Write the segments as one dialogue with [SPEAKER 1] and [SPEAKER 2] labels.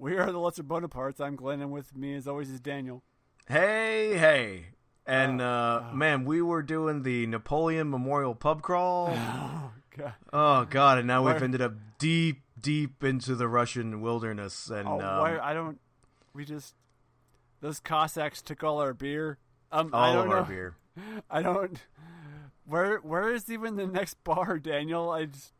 [SPEAKER 1] we are the Lesser Bonapartes. I'm Glenn, and with me, as always, is Daniel.
[SPEAKER 2] Hey, hey. And,
[SPEAKER 1] Oh,
[SPEAKER 2] uh,
[SPEAKER 1] oh.
[SPEAKER 2] man, we were doing the Napoleon Memorial Pub Crawl.
[SPEAKER 1] Oh, God.
[SPEAKER 2] oh, God. And now we've ended up deep, deep into the Russian wilderness. And,
[SPEAKER 1] Oh,
[SPEAKER 2] um,
[SPEAKER 1] why, I don't. We just. Those Cossacks took all our beer. Um,
[SPEAKER 2] all
[SPEAKER 1] I don't
[SPEAKER 2] of
[SPEAKER 1] know.
[SPEAKER 2] our beer.
[SPEAKER 1] I don't. Where Where is even the next bar, Daniel? I just.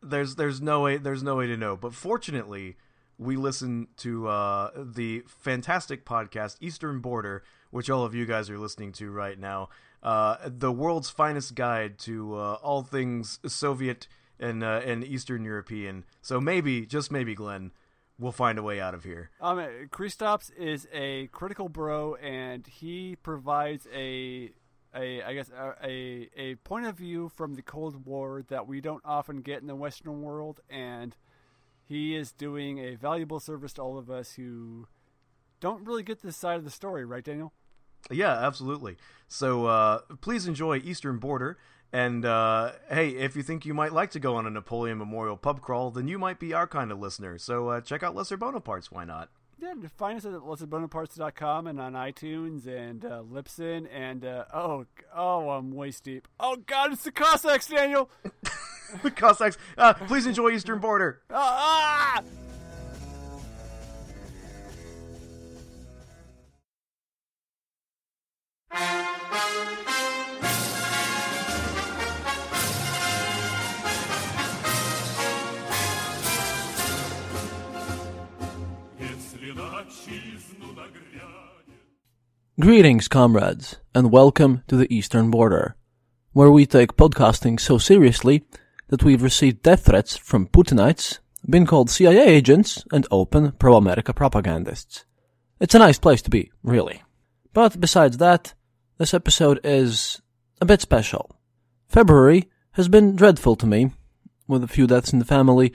[SPEAKER 2] There's, there's no way, there's no way to know. But fortunately, we listen to, uh, the fantastic podcast, Eastern Border, which all of you guys are listening to right now. Uh, the world's finest guide to, uh, all things Soviet and, uh, and Eastern European. So maybe, just maybe, Glenn, we'll find a way out of here.
[SPEAKER 1] Um, is a critical bro, and he provides a, a I guess a, a a point of view from the Cold War that we don't often get in the Western world, and he is doing a valuable service to all of us who don't really get this side of the story, right, Daniel?
[SPEAKER 2] Yeah, absolutely. So uh, please enjoy Eastern Border. And uh, hey, if you think you might like to go on a Napoleon Memorial pub crawl, then you might be our kind of listener. So uh, check out Lesser Bonapartes. Why not?
[SPEAKER 1] Yeah, find us at lesserbonapartes.com and on iTunes and uh, Libsyn and uh, oh oh I'm waist deep. Oh God, it's the Cossacks, Daniel.
[SPEAKER 2] The Cossacks. Uh, please enjoy Eastern Border.
[SPEAKER 1] Ah!
[SPEAKER 3] Greetings, comrades, and welcome to the Eastern Border, where we take podcasting so seriously that we've received death threats from Putinites, been called CIA agents, and open pro-America propagandists. It's a nice place to be, really. But besides that, this episode is a bit special. February has been dreadful to me, with a few deaths in the family,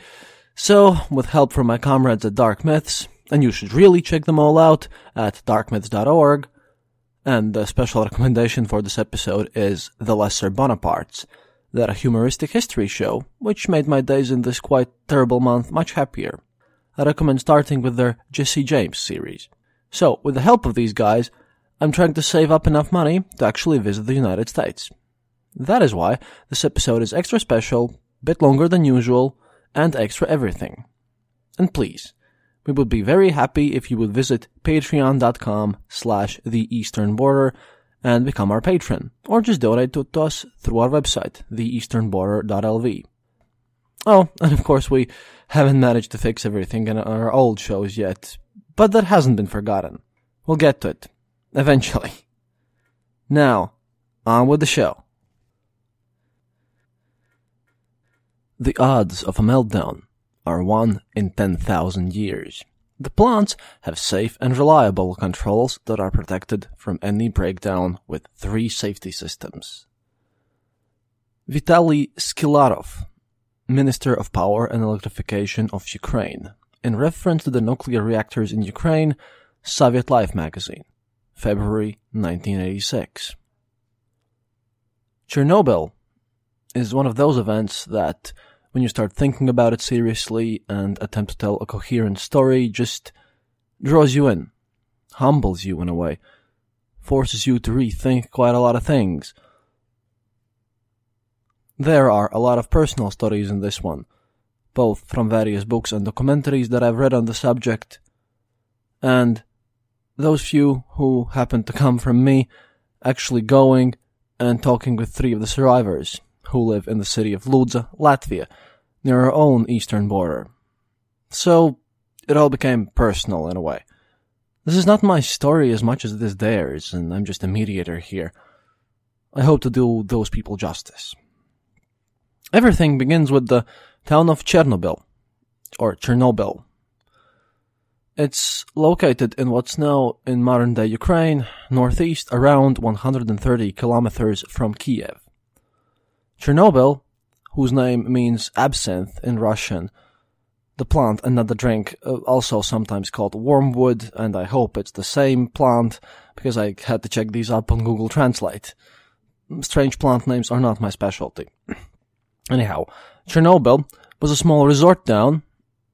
[SPEAKER 3] so, with help from my comrades at Dark Myths, and you should really check them all out at darkmyths.org, and the special recommendation for this episode is The Lesser Bonapartes, a humoristic history show, which made my days in this quite terrible month much happier. I recommend starting with their Jesse James series. So, with the help of these guys, I'm trying to save up enough money to actually visit the United States. That is why this episode is extra special, bit longer than usual, and extra everything. And please, we would be very happy if you would visit patreon.com slash the eastern border and become our patron, or just donate to, to us through our website, theeasternborder.lv. Oh, and of course we haven't managed to fix everything in our old shows yet, but that hasn't been forgotten. We'll get to it. Eventually. Now, on with the show. The odds of a meltdown are 1 in 10,000 years. The plants have safe and reliable controls that are protected from any breakdown with three safety systems. Vitaly Sklyarov, Minister of Power and Electrification of Ukraine, in reference to the nuclear reactors in Ukraine, Soviet Life magazine, February 1986. Chernobyl is one of those events that, when you start thinking about it seriously and attempt to tell a coherent story, just draws you in, humbles you in a way, forces you to rethink quite a lot of things. There are a lot of personal stories in this one, both from various books and documentaries that I've read on the subject, and those few who happened to come from me actually going and talking with three of the survivors who live in the city of Ludza, Latvia, near our own eastern border. So, it all became personal in a way. This is not my story as much as it is theirs, and I'm just a mediator here. I hope to do those people justice. Everything begins with the town of Chernobyl, or Chernobyl. It's located in what's now in modern day Ukraine, northeast around 130 kilometers from Kiev. Chernobyl, whose name means absinthe in Russian, the plant and not the drink, uh, also sometimes called wormwood, and I hope it's the same plant because I had to check these up on Google Translate. Strange plant names are not my specialty. Anyhow, Chernobyl was a small resort town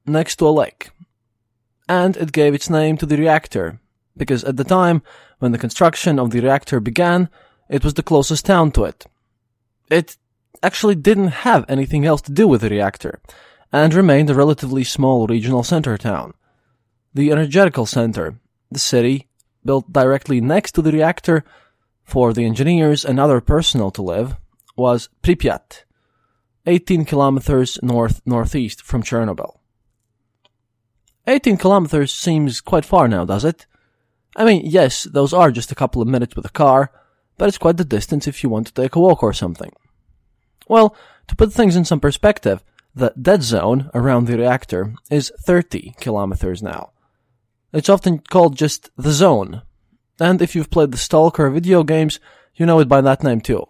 [SPEAKER 3] next to a lake. And it gave its name to the reactor, because at the time when the construction of the reactor began, it was the closest town to it. It actually didn't have anything else to do with the reactor, and remained a relatively small regional center town. The energetical center, the city, built directly next to the reactor for the engineers and other personnel to live, was Pripyat, 18 kilometers north northeast from Chernobyl. 18 kilometers seems quite far now, does it? I mean, yes, those are just a couple of minutes with a car, but it's quite the distance if you want to take a walk or something. Well, to put things in some perspective, the dead zone around the reactor is 30 kilometers now. It's often called just the zone, and if you've played the Stalker video games, you know it by that name too.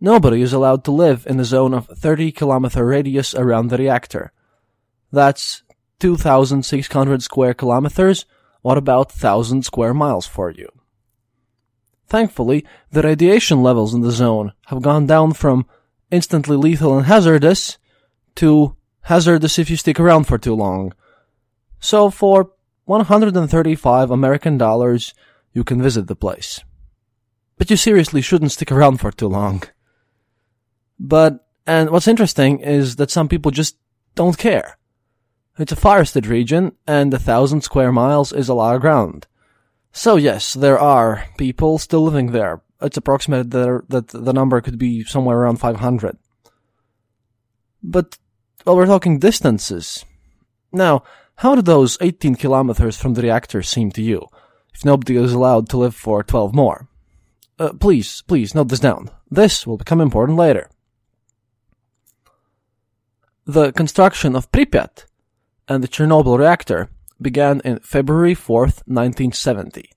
[SPEAKER 3] Nobody is allowed to live in a zone of 30 kilometer radius around the reactor. That's 2,600 square kilometers, what about 1,000 square miles for you? Thankfully, the radiation levels in the zone have gone down from instantly lethal and hazardous to hazardous if you stick around for too long. So for 135 American dollars, you can visit the place. But you seriously shouldn't stick around for too long. But, and what's interesting is that some people just don't care. It's a forested region, and a thousand square miles is a lot of ground. So yes, there are people still living there. It's approximated that, that the number could be somewhere around 500. But, well, we're talking distances. Now, how do those 18 kilometers from the reactor seem to you, if nobody is allowed to live for 12 more? Uh, please, please, note this down. This will become important later. The construction of Pripyat and the Chernobyl reactor began in February 4th, 1970.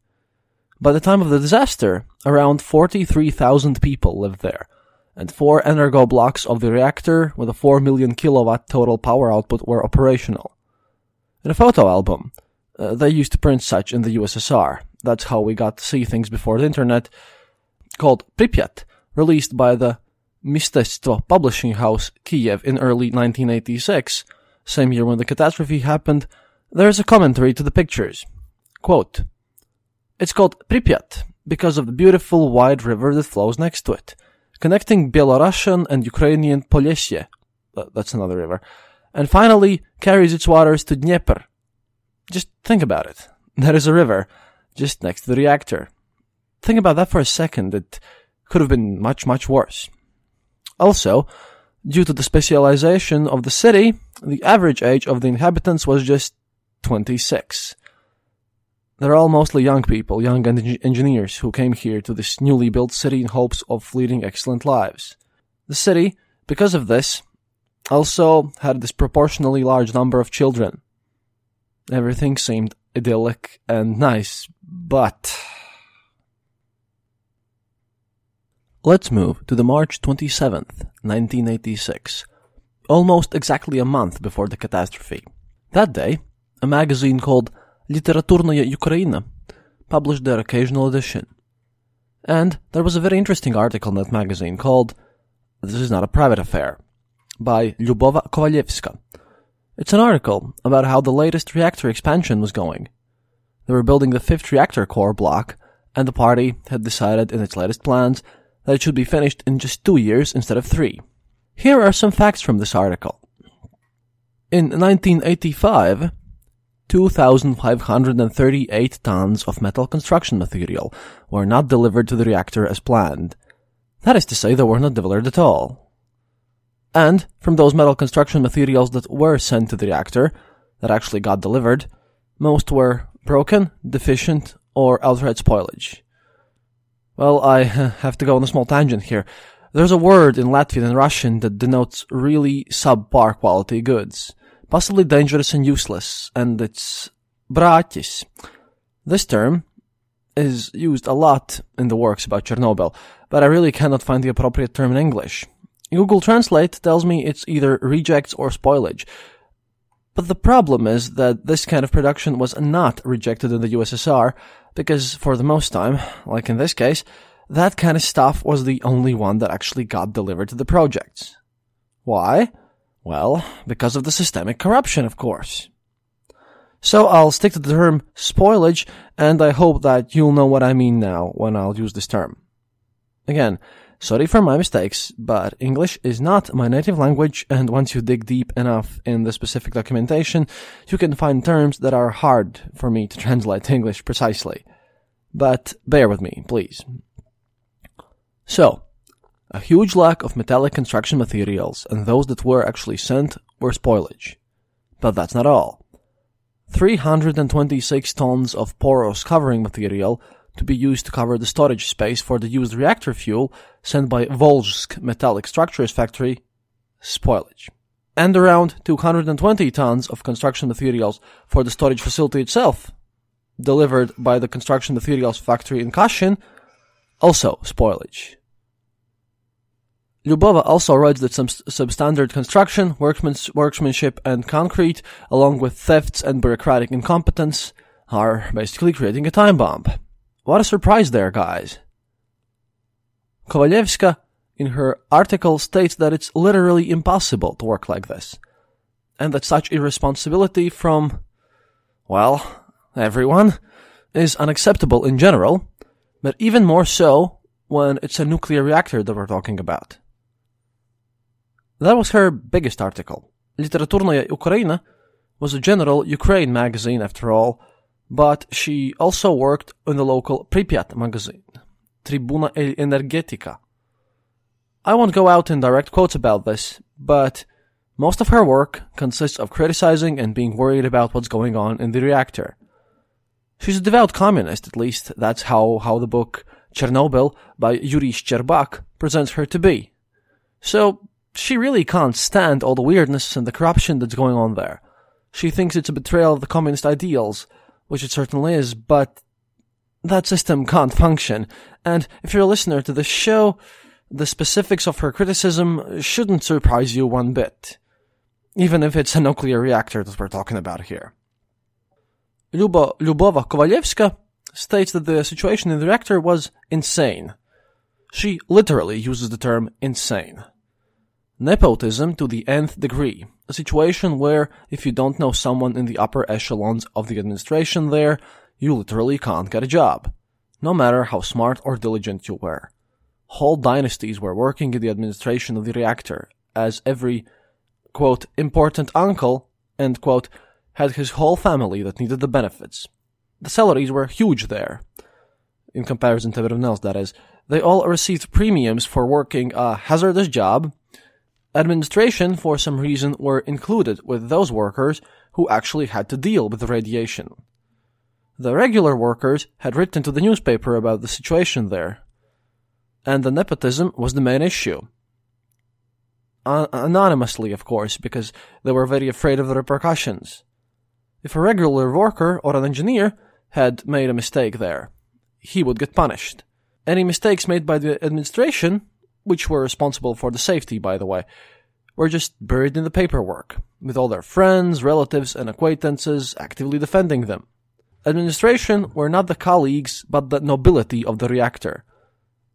[SPEAKER 3] By the time of the disaster, around 43,000 people lived there, and four Energo blocks of the reactor with a 4 million kilowatt total power output were operational. In a photo album, uh, they used to print such in the USSR. That's how we got to see things before the internet. Called Pripyat, released by the Mystetstvo publishing house Kiev in early 1986, same year when the catastrophe happened, there is a commentary to the pictures. Quote, It's called Pripyat because of the beautiful wide river that flows next to it, connecting Belarusian and Ukrainian Polesye, that's another river, and finally carries its waters to Dnieper. Just think about it. There is a river just next to the reactor. Think about that for a second. It could have been much, much worse. Also, due to the specialization of the city, the average age of the inhabitants was just 26. They're all mostly young people, young en- engineers who came here to this newly built city in hopes of leading excellent lives. The city, because of this, also had a disproportionately large number of children. Everything seemed idyllic and nice, but Let's move to the March 27th, 1986, almost exactly a month before the catastrophe. That day, a magazine called Literaturnaya Ukraina published their occasional edition. And there was a very interesting article in that magazine called This is Not a Private Affair by Lyubova Kovalevska. It's an article about how the latest reactor expansion was going. They were building the fifth reactor core block, and the party had decided in its latest plans that it should be finished in just two years instead of three. Here are some facts from this article. In 1985, 2,538 tons of metal construction material were not delivered to the reactor as planned. That is to say, they were not delivered at all. And from those metal construction materials that were sent to the reactor, that actually got delivered, most were broken, deficient, or outright spoilage. Well, I have to go on a small tangent here. There's a word in Latvian and Russian that denotes really subpar quality goods, possibly dangerous and useless, and it's bratis. This term is used a lot in the works about Chernobyl, but I really cannot find the appropriate term in English. Google Translate tells me it's either rejects or spoilage. But the problem is that this kind of production was not rejected in the USSR, because for the most time, like in this case, that kind of stuff was the only one that actually got delivered to the projects. Why? Well, because of the systemic corruption, of course. So I'll stick to the term spoilage, and I hope that you'll know what I mean now when I'll use this term. Again, sorry for my mistakes, but English is not my native language, and once you dig deep enough in the specific documentation, you can find terms that are hard for me to translate to English precisely. But bear with me, please. So, a huge lack of metallic construction materials, and those that were actually sent were spoilage. But that's not all. 326 tons of porous covering material to be used to cover the storage space for the used reactor fuel sent by Volzhsk Metallic Structures Factory, spoilage. And around 220 tons of construction materials for the storage facility itself, delivered by the construction materials factory in Kashin, also spoilage. Lyubova also writes that some substandard construction, workmanship, and concrete, along with thefts and bureaucratic incompetence, are basically creating a time bomb. What a surprise there, guys. Kovalevska, in her article, states that it's literally impossible to work like this, and that such irresponsibility from, well, everyone, is unacceptable in general, but even more so when it's a nuclear reactor that we're talking about. That was her biggest article. Literaturnaya Ukraina was a general Ukraine magazine after all, but she also worked in the local Pripyat magazine, Tribuna Energetica. I won't go out in direct quotes about this, but most of her work consists of criticizing and being worried about what's going on in the reactor. She's a devout communist, at least that's how, how the book Chernobyl by Yuri Shcherbak presents her to be. So she really can't stand all the weirdness and the corruption that's going on there. She thinks it's a betrayal of the communist ideals, which it certainly is, but that system can't function. And if you're a listener to this show, the specifics of her criticism shouldn't surprise you one bit. Even if it's a nuclear reactor that we're talking about here. Luba, Lyubova Kovalevska states that the situation in the reactor was insane. She literally uses the term insane. Nepotism to the nth degree. A situation where, if you don't know someone in the upper echelons of the administration there, you literally can't get a job. No matter how smart or diligent you were. Whole dynasties were working in the administration of the reactor, as every, quote, important uncle, end quote, had his whole family that needed the benefits. The salaries were huge there. In comparison to everyone else, that is. They all received premiums for working a hazardous job, Administration, for some reason, were included with those workers who actually had to deal with the radiation. The regular workers had written to the newspaper about the situation there, and the nepotism was the main issue. anonymously, of course, because they were very afraid of the repercussions. If a regular worker or an engineer had made a mistake there, he would get punished. Any mistakes made by the administration which were responsible for the safety, by the way, were just buried in the paperwork, with all their friends, relatives, and acquaintances actively defending them. administration were not the colleagues but the nobility of the reactor,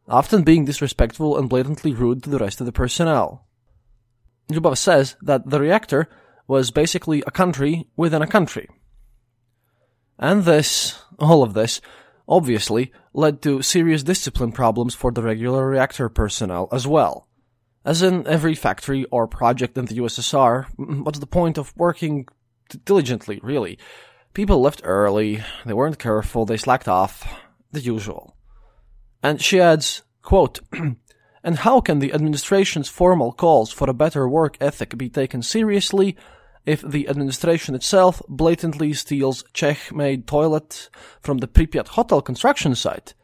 [SPEAKER 3] often being disrespectful and blatantly rude to the rest of the personnel. Lyubov says that the reactor was basically a country within a country. And this, all of this, obviously led to serious discipline problems for the regular reactor personnel as well. As in every factory or project in the USSR, what's the point of working diligently, really? People left early, they weren't careful, they slacked off, the usual. And she adds, quote, And how can the administration's formal calls for a better work ethic be taken seriously if the administration itself blatantly steals Czech-made toilets from the Pripyat hotel construction site.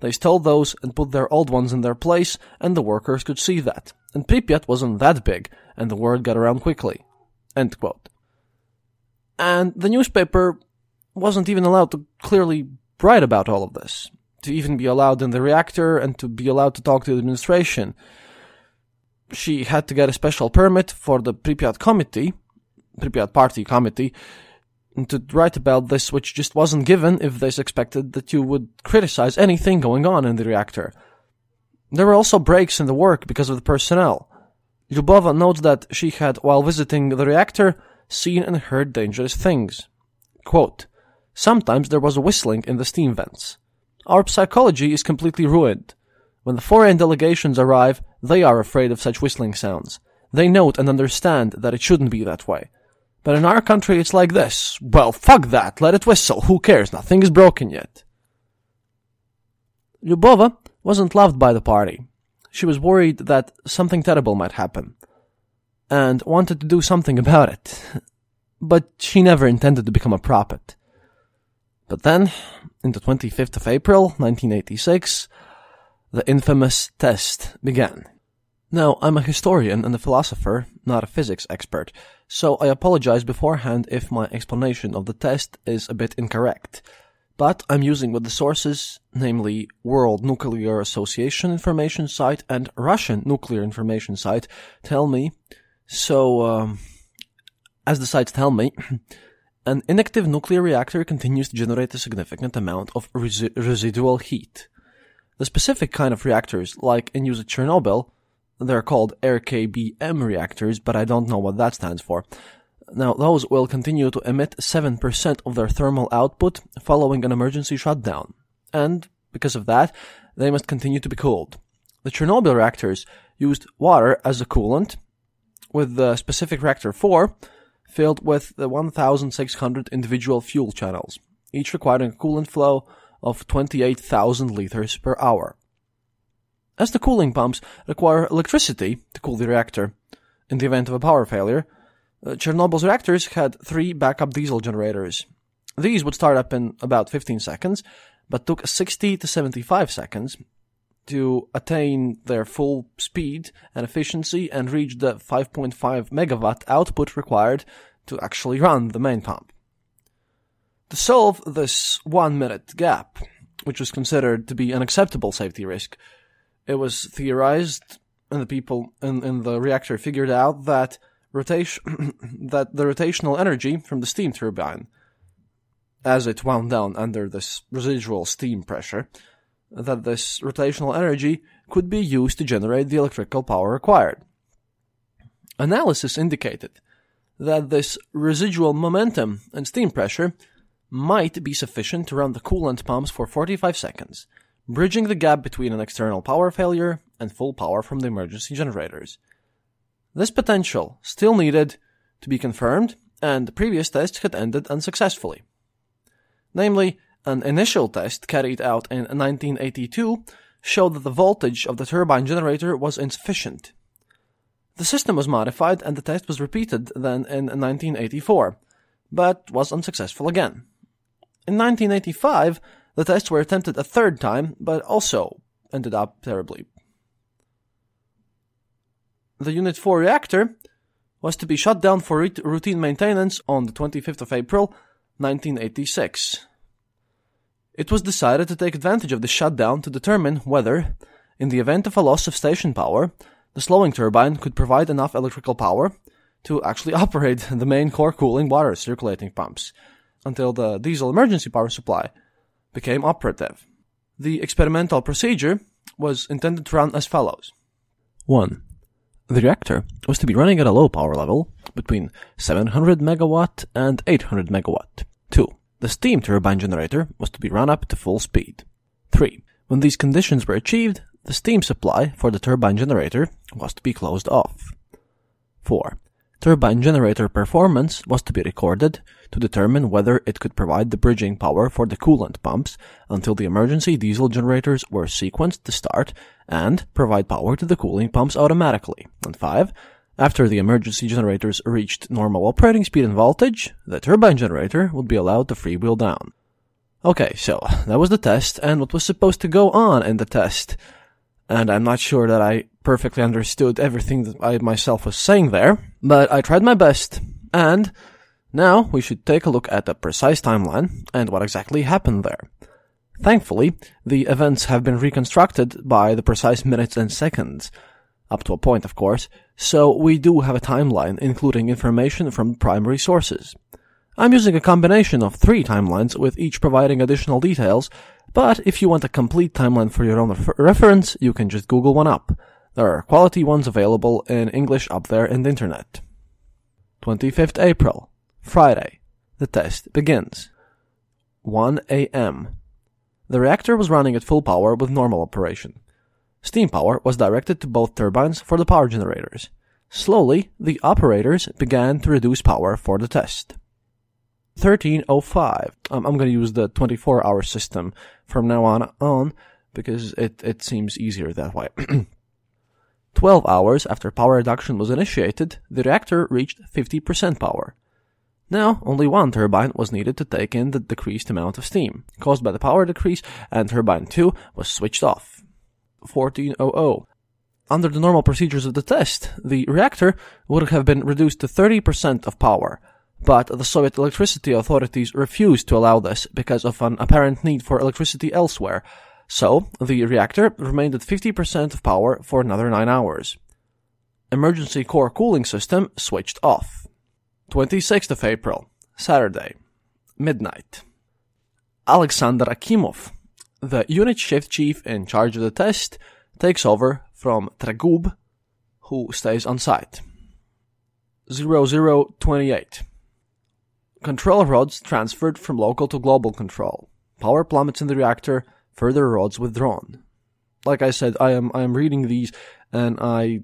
[SPEAKER 3] They stole those and put their old ones in their place, and the workers could see that. And Pripyat wasn't that big, and the word got around quickly. End quote. And the newspaper wasn't even allowed to clearly write about all of this, to even be allowed in the reactor and to be allowed to talk to the administration. She had to get a special permit for the Pripyat committee, Pripyat Party Committee to write about this, which just wasn't given if they expected that you would criticize anything going on in the reactor. There were also breaks in the work because of the personnel. Lyubova notes that she had, while visiting the reactor, seen and heard dangerous things. Quote, Sometimes there was a whistling in the steam vents. Our psychology is completely ruined. When the foreign delegations arrive, they are afraid of such whistling sounds. They note and understand that it shouldn't be that way. But in our country, it's like this. Well, fuck that. Let it whistle. Who cares? Nothing is broken yet. Lyubova wasn't loved by the party. She was worried that something terrible might happen and wanted to do something about it. But she never intended to become a prophet. But then, in the 25th of April, 1986, the infamous test began. Now, I'm a historian and a philosopher, not a physics expert, so I apologize beforehand if my explanation of the test is a bit incorrect. But I'm using what the sources, namely World Nuclear Association information site and Russian nuclear information site, tell me. So, um, as the sites tell me, an inactive nuclear reactor continues to generate a significant amount of resi- residual heat. The specific kind of reactors, like in use at Chernobyl, they're called RKBM reactors, but I don't know what that stands for. Now, those will continue to emit 7% of their thermal output following an emergency shutdown. And, because of that, they must continue to be cooled. The Chernobyl reactors used water as a coolant, with the specific reactor 4 filled with the 1,600 individual fuel channels, each requiring a coolant flow of 28,000 liters per hour. As the cooling pumps require electricity to cool the reactor in the event of a power failure, uh, Chernobyl's reactors had three backup diesel generators. These would start up in about 15 seconds, but took 60 to 75 seconds to attain their full speed and efficiency and reach the 5.5 megawatt output required to actually run the main pump. To solve this one minute gap, which was considered to be an acceptable safety risk, it was theorized, and the people in, in the reactor figured out that rotation that the rotational energy from the steam turbine, as it wound down under this residual steam pressure, that this rotational energy could be used to generate the electrical power required. Analysis indicated that this residual momentum and steam pressure might be sufficient to run the coolant pumps for 45 seconds, bridging the gap between an external power failure and full power from the emergency generators. This potential still needed to be confirmed, and the previous tests had ended unsuccessfully. Namely, an initial test carried out in 1982 showed that the voltage of the turbine generator was insufficient. The system was modified and the test was repeated then in 1984, but was unsuccessful again. In 1985, the tests were attempted a third time, but also ended up terribly. The Unit 4 reactor was to be shut down for routine maintenance on the 25th of April, 1986. It was decided to take advantage of the shutdown to determine whether, in the event of a loss of station power, the slowing turbine could provide enough electrical power to actually operate the main core cooling water circulating pumps, until the diesel emergency power supply became operative. The experimental procedure was intended to run as follows. 1. The reactor was to be running at a low power level between 700 megawatt and 800 megawatt. 2. The steam turbine generator was to be run up to full speed. 3. When these conditions were achieved, the steam supply for the turbine generator was to be closed off. 4. Turbine generator performance was to be recorded to determine whether it could provide the bridging power for the coolant pumps until the emergency diesel generators were sequenced to start and provide power to the cooling pumps automatically. And 5. After the emergency generators reached normal operating speed and voltage, the turbine generator would be allowed to freewheel down. Okay, so that was the test and what was supposed to go on in the test. And I'm not sure that I perfectly understood everything that I myself was saying there, but I tried my best. And now we should take a look at the precise timeline and what exactly happened there. Thankfully, the events have been reconstructed by the precise minutes and seconds, up to a point, of course, so we do have a timeline including information from primary sources. I'm using a combination of three timelines with each providing additional details, but if you want a complete timeline for your own refer- reference, you can just Google one up. There are quality ones available in English up there in the internet. 25th April, Friday. The test begins. 1 a.m. The reactor was running at full power with normal operation. Steam power was directed to both turbines for the power generators. Slowly, the operators began to reduce power for the test. 1305. Um, I'm going to use the 24 hour system from now on on because it, it seems easier that way. 12 hours after power reduction was initiated, the reactor reached 50% power. Now, only one turbine was needed to take in the decreased amount of steam caused by the power decrease, and turbine 2 was switched off. 1400. Under the normal procedures of the test, the reactor would have been reduced to 30% of power, but the Soviet electricity authorities refused to allow this because of an apparent need for electricity elsewhere, so the reactor remained at 50% of power for another 9 hours. Emergency core cooling system switched off. 26th of April, Saturday, midnight. Alexander Akimov, the unit shift chief in charge of the test, takes over from Tregub, who stays on site. 0028. Control rods transferred from local to global control. Power plummets in the reactor, further rods withdrawn. Like I said, I am I am reading these and I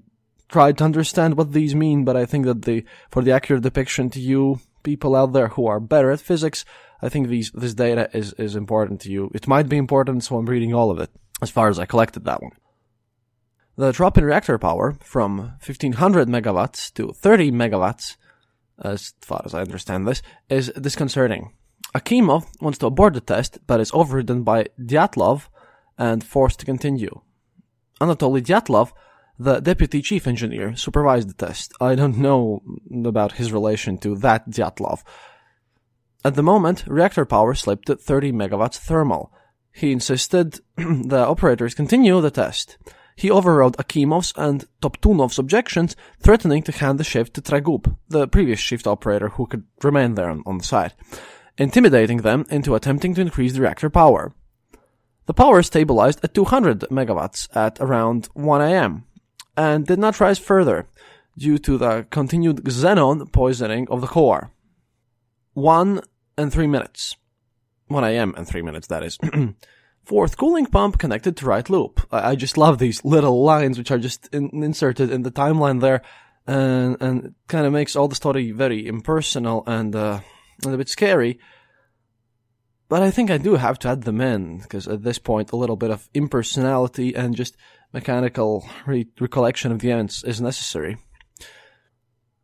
[SPEAKER 3] tried to understand what these mean, but I think that the for the accurate depiction to you people out there who are better at physics, I think these this data is is important to you. It might be important, so I'm reading all of it as far as I collected that one. The drop in reactor power from 1500 megawatts to 30 megawatts, as far as I understand this, is disconcerting. Akimov wants to abort the test, but is overridden by Dyatlov and forced to continue. Anatoly Dyatlov, the deputy chief engineer, supervised the test. I don't know about his relation to that Dyatlov. At the moment, reactor power slipped to 30 megawatts thermal. He insisted the operators continue the test. He overrode Akimov's and Toptunov's objections, threatening to hand the shift to Tregub, the previous shift operator who could remain there on, on the side, intimidating them into attempting to increase the reactor power. The power stabilized at 200 megawatts at around 1 am, and did not rise further due to the continued xenon poisoning of the core. 1 and 3 minutes. 1 am and 3 minutes, that is. Fourth, cooling pump connected to right loop. I, just love these little lines which are just in, inserted in the timeline there, and and kind of makes all the story very impersonal and uh, a bit scary. But I think I do have to add them in because at this point, a little bit of impersonality and just mechanical re- recollection of the events is necessary.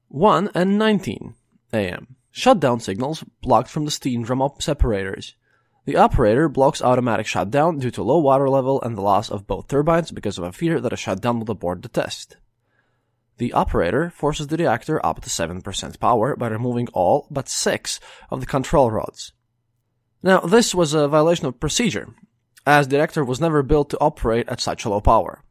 [SPEAKER 3] 1 and 19 a.m. Shutdown signals blocked from the steam drum up separators. The operator blocks automatic shutdown due to low water level and the loss of both turbines because of a fear that a shutdown will abort the test. The operator forces the reactor up to 7% power by removing all but 6 of the control rods. Now, this was a violation of procedure, as the reactor was never built to operate at such a low power.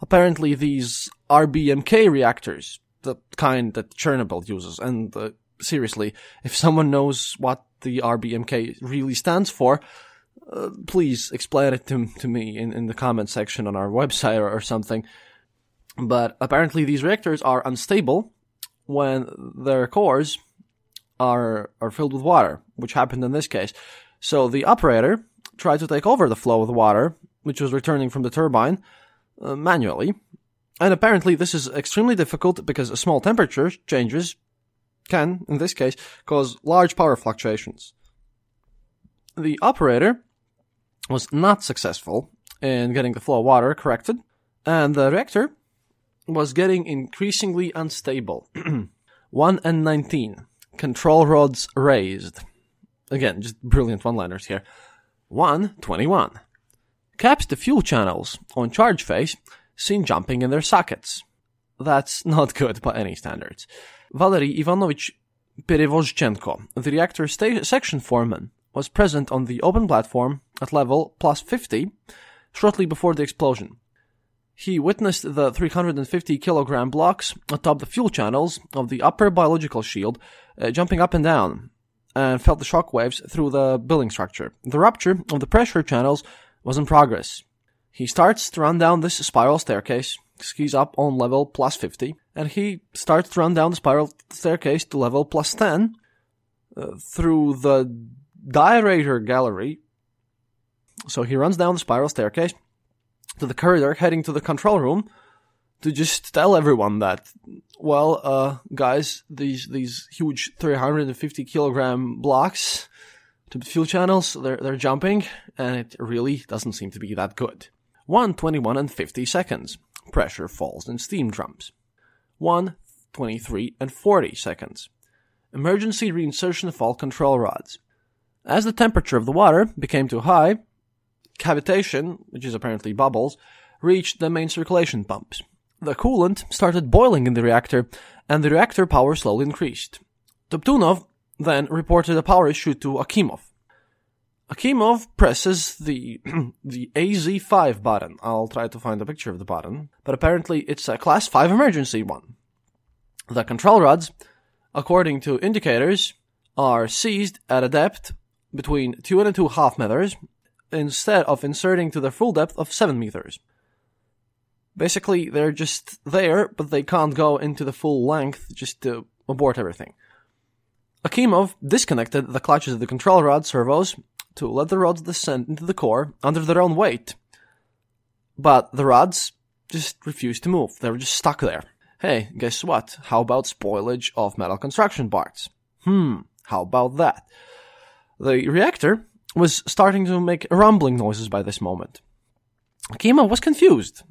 [SPEAKER 3] Apparently, these RBMK reactors, the kind that Chernobyl uses, and uh, seriously, if someone knows what the RBMK really stands for, uh, please explain it to, to me in, in the comment section on our website or, or something. But apparently these reactors are unstable when their cores are are filled with water, which happened in this case. So the operator tried to take over the flow of the water, which was returning from the turbine, uh, manually. And apparently this is extremely difficult because small temperature changes can, in this case, cause large power fluctuations. The operator was not successful in getting the flow of water corrected, and the reactor was getting increasingly unstable. 1 and 19. Control rods raised. Again, just brilliant one liners here. 1 21. Caps the fuel channels on charge phase seen jumping in their sockets. That's not good by any standards. Valery Ivanovich Perevozchenko, the reactor sta- section foreman, was present on the open platform at level plus 50 shortly before the explosion. He witnessed the 350 kilogram blocks atop the fuel channels of the upper biological shield uh, jumping up and down and felt the shock waves through the building structure. The rupture of the pressure channels was in progress. He starts to run down this spiral staircase, skis up on level plus 50, and he starts to run down the spiral staircase to level plus 10 uh, through the deaerator gallery. So he runs down the spiral staircase to the corridor heading to the control room to just tell everyone that, well, uh, guys, these, these huge 350 kilogram blocks to the fuel channels, they're, they're jumping, and it really doesn't seem to be that good. 121 and 50 seconds. Pressure falls in steam drums. 1, 23 and 40 seconds. Emergency reinsertion of all control rods. As the temperature of the water became too high, cavitation, which is apparently bubbles, reached the main circulation pumps. The coolant started boiling in the reactor, and the reactor power slowly increased. Toptunov then reported a power issue to Akimov. Akimov presses the the AZ5 button. I'll try to find a picture of the button, but apparently it's a class 5 emergency one. The control rods, according to indicators, are seized at a depth between 2 and 2 half meters instead of inserting to the full depth of 7 meters. Basically, they're just there, but they can't go into the full length just to abort everything. Akimov disconnected the clutches of the control rod servos to let the rods descend into the core under their own weight. But the rods just refused to move. They were just stuck there. Hey, guess what? How about spoilage of metal construction parts? Hmm, how about that? The reactor was starting to make rumbling noises by this moment. Akimov was confused.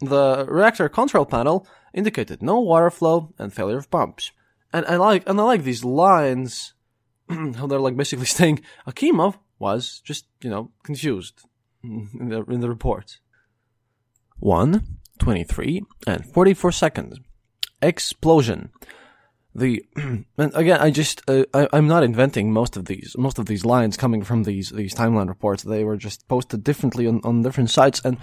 [SPEAKER 3] The reactor control panel indicated no water flow and failure of pumps. And I like and I like these lines how they're like basically saying Akimov was just, you know, confused in the in the report. 1, 23, and 44 seconds. Explosion. The and again, I just uh, I, I'm not inventing most of these most of these lines coming from these these timeline reports. They were just posted differently on, on different sites, and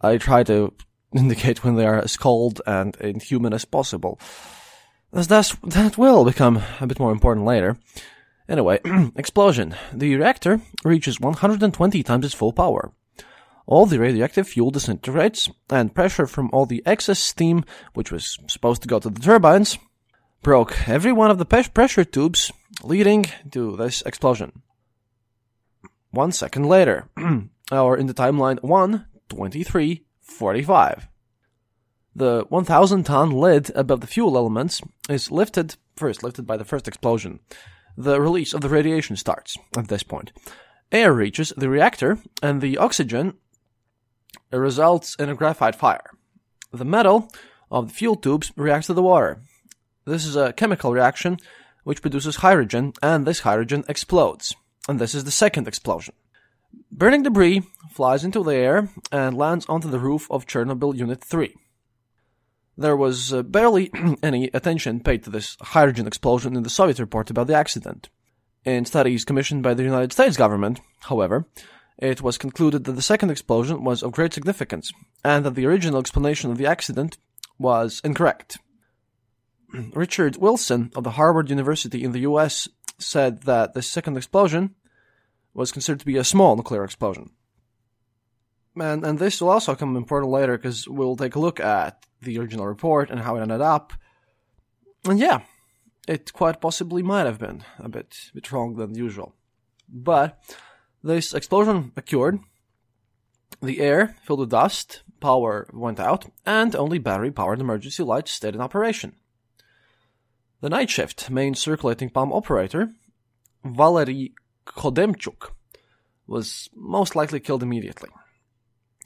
[SPEAKER 3] I try to indicate when they are as cold and inhuman as possible. As that's, that will become a bit more important later. Anyway, explosion. The reactor reaches 120 times its full power. All the radioactive fuel disintegrates, and pressure from all the excess steam, which was supposed to go to the turbines, broke every one of the pressure tubes, leading to this explosion. One second later, or in the timeline 1, 23, 45. The 1000 ton lid above the fuel elements is lifted, first lifted by the first explosion. The release of the radiation starts at this point. Air reaches the reactor, and the oxygen results in a graphite fire. The metal of the fuel tubes reacts to the water. This is a chemical reaction which produces hydrogen, and this hydrogen explodes. And this is the second explosion. Burning debris flies into the air and lands onto the roof of Chernobyl Unit 3. There was uh, barely any attention paid to this hydrogen explosion in the Soviet report about the accident. In studies commissioned by the United States government, however, it was concluded that the second explosion was of great significance, and that the original explanation of the accident was incorrect. Richard Wilson of the Harvard University in the US said that the second explosion was considered to be a small nuclear explosion. And, and this will also come important later because we'll take a look at the original report and how it ended up. And yeah, it quite possibly might have been a bit, bit wrong than usual. But this explosion occurred. The air filled with dust, power went out, and only battery powered emergency lights stayed in operation. The night shift main circulating pump operator, Valery Khodemchuk, was most likely killed immediately.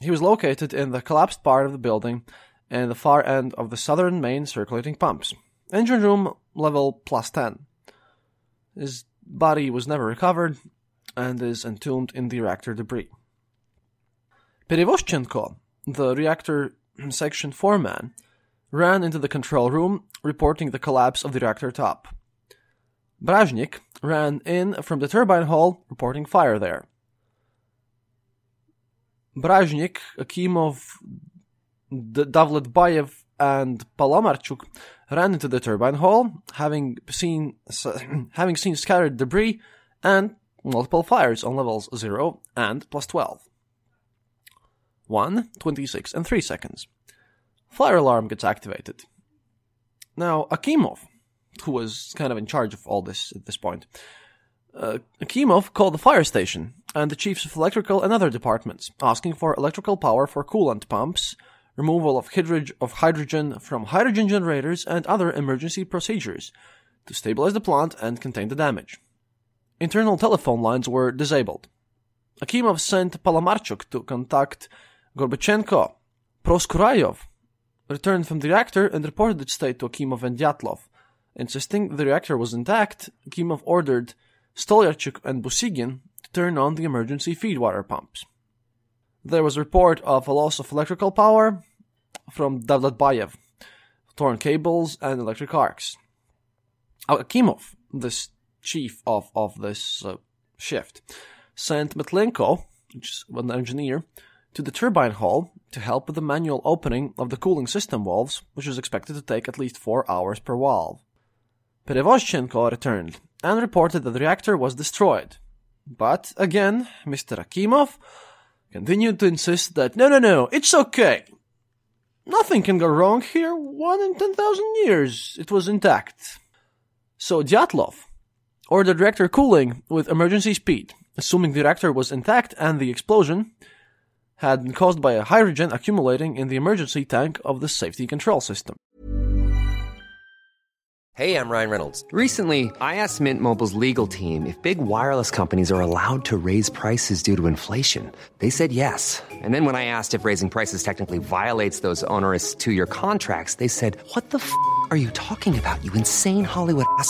[SPEAKER 3] He was located in the collapsed part of the building and the far end of the southern main circulating pumps. Engine room level plus 10. His body was never recovered and is entombed in the reactor debris. Perevozchenko, the reactor section foreman, ran into the control room, reporting the collapse of the reactor top. Brazhnik ran in from the turbine hall, reporting fire there. Brazhnik, Akimov, Davletbayev, and Palamarchuk ran into the turbine hall, having seen having seen scattered debris and multiple fires on levels 0 and plus 12. 1, 26, and 3 seconds. Fire alarm gets activated. Now, Akimov, who was kind of in charge of all this at this point, uh, Akimov called the fire station and the chiefs of electrical and other departments, asking for electrical power for coolant pumps, removal of, hydro- of hydrogen from hydrogen generators, and other emergency procedures to stabilize the plant and contain the damage. Internal telephone lines were disabled. Akimov sent Palamarchuk to contact Gorbachenko. Proskuryakov returned from the reactor and reported its state to Akimov and Dyatlov. Insisting the reactor was intact, Akimov ordered Stolyarchuk and Busygin to turn on the emergency feedwater pumps. There was a report of a loss of electrical power from Davletbayev, torn cables and electric arcs. Akimov, this chief of, of this uh, shift, sent Metlenko, which is an engineer, to the turbine hall to help with the manual opening of the cooling system valves, which was expected to take at least four hours per valve. Perevozchenko returned and reported that the reactor was destroyed. But again, Mr. Akimov continued to insist that no, no, no, it's okay. Nothing can go wrong here. One in 10,000 years, it was intact. So Dyatlov ordered reactor cooling with emergency speed, assuming the reactor was intact and the explosion had been caused by a hydrogen accumulating in the emergency tank of the safety control system.
[SPEAKER 4] Hey, I'm Ryan Reynolds. Recently, I asked Mint Mobile's legal team if big wireless companies are allowed to raise prices due to inflation. They said yes. And then when I asked if raising prices technically violates those onerous two year contracts, they said, What the f are you talking about, you insane Hollywood ass?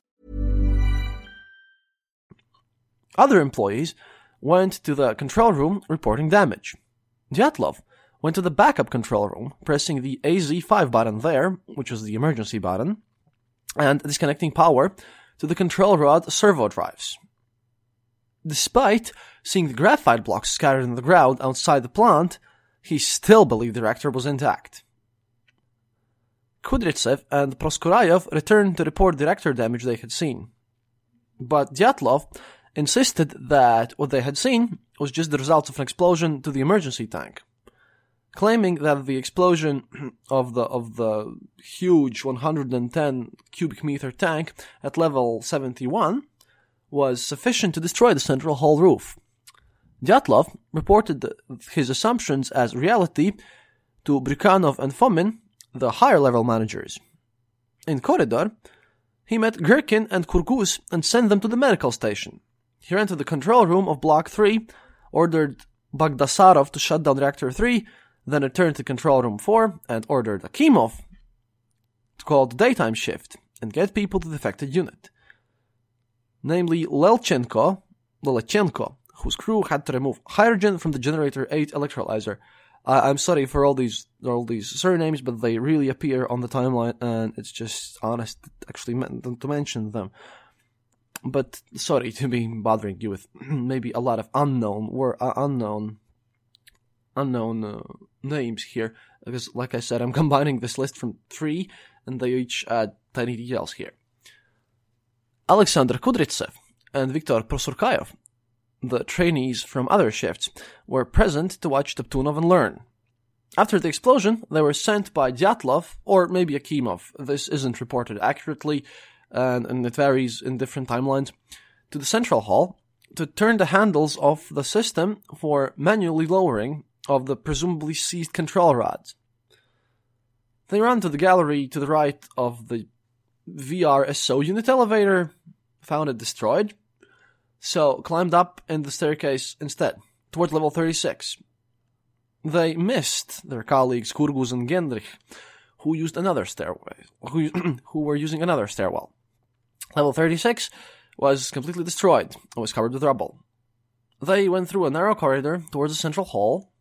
[SPEAKER 3] Other employees went to the control room reporting damage. Dyatlov went to the backup control room, pressing the AZ5 button there, which was the emergency button, and disconnecting power to the control rod servo drives. Despite seeing the graphite blocks scattered on the ground outside the plant, he still believed the reactor was intact. Kudryavtsev and Proskuryakov returned to report the reactor damage they had seen. But Dyatlov insisted that what they had seen was just the results of an explosion to the emergency tank, claiming that the explosion of the of the huge 110 cubic meter tank at level 71 was sufficient to destroy the central hall roof. Dyatlov reported his assumptions as reality to Bryukhanov and Fomin, the higher level managers. In corridor, he met Gherkin and Kurguz and sent them to the medical station. He ran to the control room of Block 3, ordered Bagdasarov to shut down Reactor 3, then returned to Control Room 4 and ordered Akimov to call the daytime shift and get people to the affected unit. namely Lelchenko, Lelechenko, whose crew had to remove hydrogen from the generator 8 electrolyzer. I I'm sorry for all these all these surnames, but they really appear on the timeline, and it's just honest actually to mention them. But sorry to be bothering you with maybe a lot of unknown were uh, unknown unknown uh, names here because, like I said, I'm combining this list from three, and they each add tiny details here. Alexander Kudryavtsev and Viktor Proskuryakov, the trainees from other shifts, were present to watch Toptunov and learn. After the explosion, they were sent by Dyatlov or maybe Akimov. This isn't reported accurately, and, and it varies in different timelines. To the central hall to turn the handles of the system for manually lowering of the presumably seized control rods. They ran to the gallery to the right of the VRSO unit elevator, found it destroyed, so climbed up in the staircase instead, towards level 36. They missed their colleagues Kurguz and Gendrich, who used another stairway, who, who were using another stairwell. Level 36 was completely destroyed and was covered with rubble. They went through a narrow corridor towards the central hall,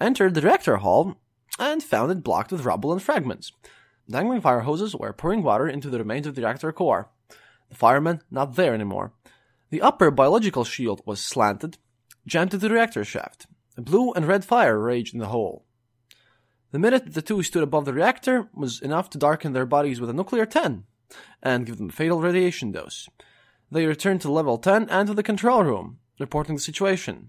[SPEAKER 3] entered the reactor hall, and found it blocked with rubble and fragments. Dangling fire hoses were pouring water into the remains of the reactor core. The firemen not there anymore. The upper biological shield was slanted, jammed to the reactor shaft. A blue and red fire raged in the hole. The minute the two stood above the reactor was enough to darken their bodies with a nuclear 10 and give them a fatal radiation dose. They returned to level 10 and to the control room, reporting the situation.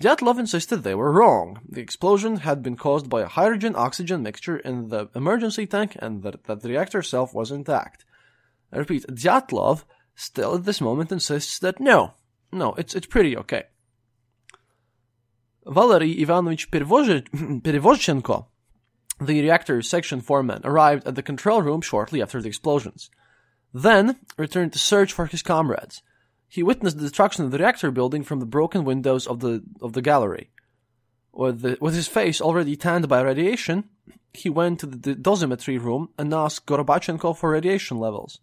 [SPEAKER 3] Dyatlov insisted they were wrong. The explosion had been caused by a hydrogen oxygen mixture in the emergency tank and that, that the reactor itself was intact. I repeat, Dyatlov still at this moment insists that no, no, it's, it's pretty okay. Valery Ivanovich Perevozchenko, the reactor section foreman, arrived at the control room shortly after the explosions. Then returned to search for his comrades. He witnessed the destruction of the reactor building from the broken windows of the of the gallery. With, the, with his face already tanned by radiation, he went to the dosimetry room and asked Gorbachenko for radiation levels.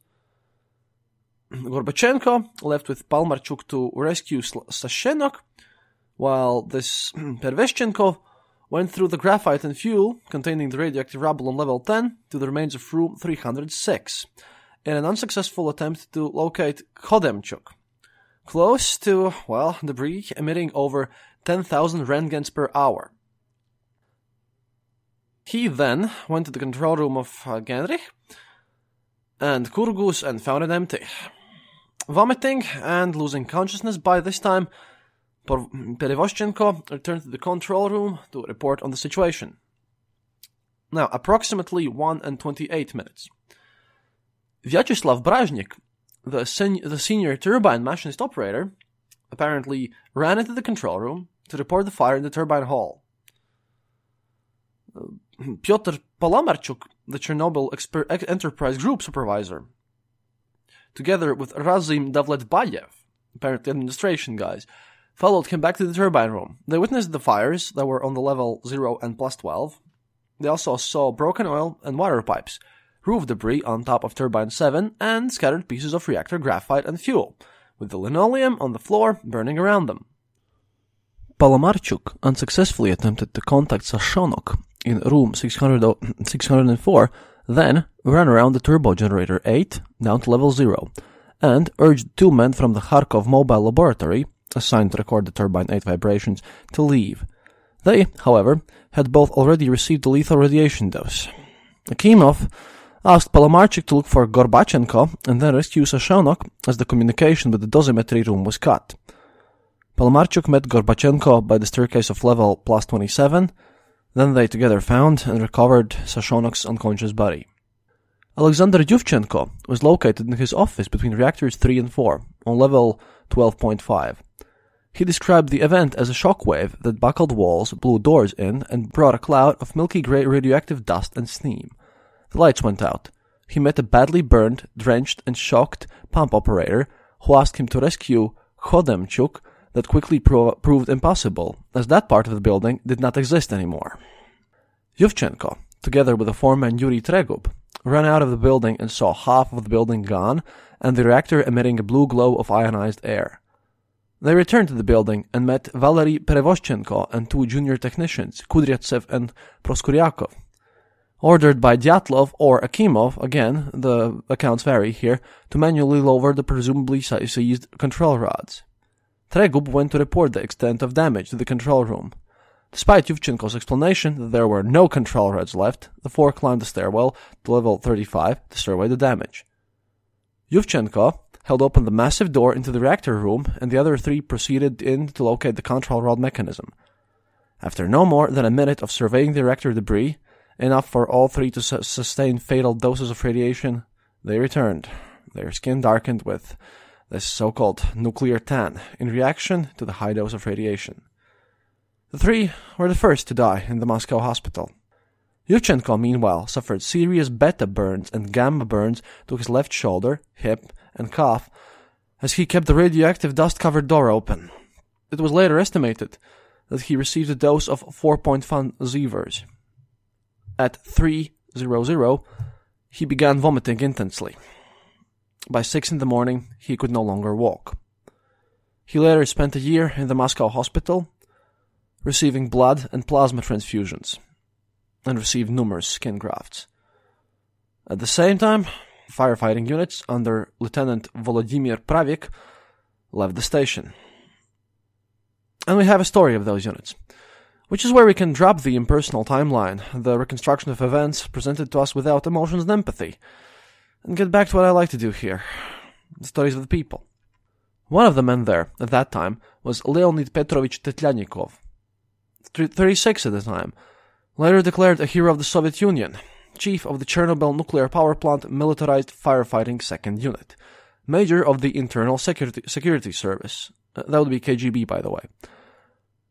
[SPEAKER 3] Gorbachenko left with Palamarchuk to rescue Sashenok, while this Perveshchenko went through the graphite and fuel containing the radioactive rubble on level 10 to the remains of room 306 in an unsuccessful attempt to locate Khodemchuk, close to, well, debris emitting over 10,000 rentgens per hour. He then went to the control room of uh, Genrich and Kurguz and found it empty. Vomiting and losing consciousness by this time, Perevozchenko returned to the control room to report on the situation. Now, approximately 1 and 28 minutes. Vyacheslav Brazhnik, the, sen- the senior turbine machinist operator, apparently ran into the control room to report the fire in the turbine hall. Uh, Pyotr Palamarchuk, the Chernobyl Exper- Enterprise Group supervisor, together with Razim Davletbayev, apparently administration guys, followed him back to the turbine room. They witnessed the fires that were on the level 0 and plus 12. They also saw broken oil and water pipes, roof debris on top of turbine 7, and scattered pieces of reactor graphite and fuel, with the linoleum on the floor burning around them. Palamarchuk unsuccessfully attempted to contact Sashonok in room 600, 604, then ran around the turbo generator 8 down to level 0, and urged two men from the Kharkov mobile laboratory, assigned to record the turbine 8 vibrations, to leave. They, however, had both already received the lethal radiation dose. Akimov asked Palamarchuk to look for Gorbachenko and then rescue Sashonok as the communication with the dosimetry room was cut. Palamarchuk met Gorbachenko by the staircase of level plus 27, then they together found and recovered Sashonok's unconscious body. Alexander Yuvchenko was located in his office between reactors 3 and 4, on level 12.5. He described the event as a shockwave that buckled walls, blew doors in, and brought a cloud of milky gray radioactive dust and steam. The lights went out. He met a badly burned, drenched, and shocked pump operator who asked him to rescue Khodemchuk that quickly pro- proved impossible, as that part of the building did not exist anymore. Yuvchenko, together with the foreman Yuri Tregub, ran out of the building and saw half of the building gone and the reactor emitting a blue glow of ionized air. They returned to the building and met Valery Prevoshchenko and two junior technicians, Kudryavtsev and Proskuryakov. Ordered by Dyatlov or Akimov, again, the accounts vary here, to manually lower the presumably seized control rods. Tregub went to report the extent of damage to the control room. Despite Yuvchenko's explanation that there were no control rods left, the four climbed the stairwell to level 35 to survey the damage. Yuvchenko held open the massive door into the reactor room, and the other three proceeded in to locate the control rod mechanism. After no more than a minute of surveying the reactor debris, enough for all three to su- sustain fatal doses of radiation, they returned, their skin darkened with this so-called nuclear tan in reaction to the high dose of radiation. The three were the first to die in the Moscow hospital. Yuvchenko, meanwhile, suffered serious beta burns and gamma burns to his left shoulder, hip, and calf as he kept the radioactive dust-covered door open. It was later estimated that he received a dose of 4.5 Sieverts. At 300, he began vomiting intensely. By six in the morning, he could no longer walk. He later spent a year in the Moscow hospital, receiving blood and plasma transfusions, and received numerous skin grafts. At the same time, firefighting units under Lieutenant Volodymyr Pravik left the station. And we have a story of those units, which is where we can drop the impersonal timeline, the reconstruction of events presented to us without emotions and empathy, and get back to what I like to do here the stories of the people. One of the men there at that time was Leonid Petrovich Telyatnikov, 36 at the time, later declared a hero of the Soviet Union, chief of the Chernobyl nuclear power plant militarized firefighting second unit, major of the Internal Security, Security Service. Uh, that would be KGB, by the way.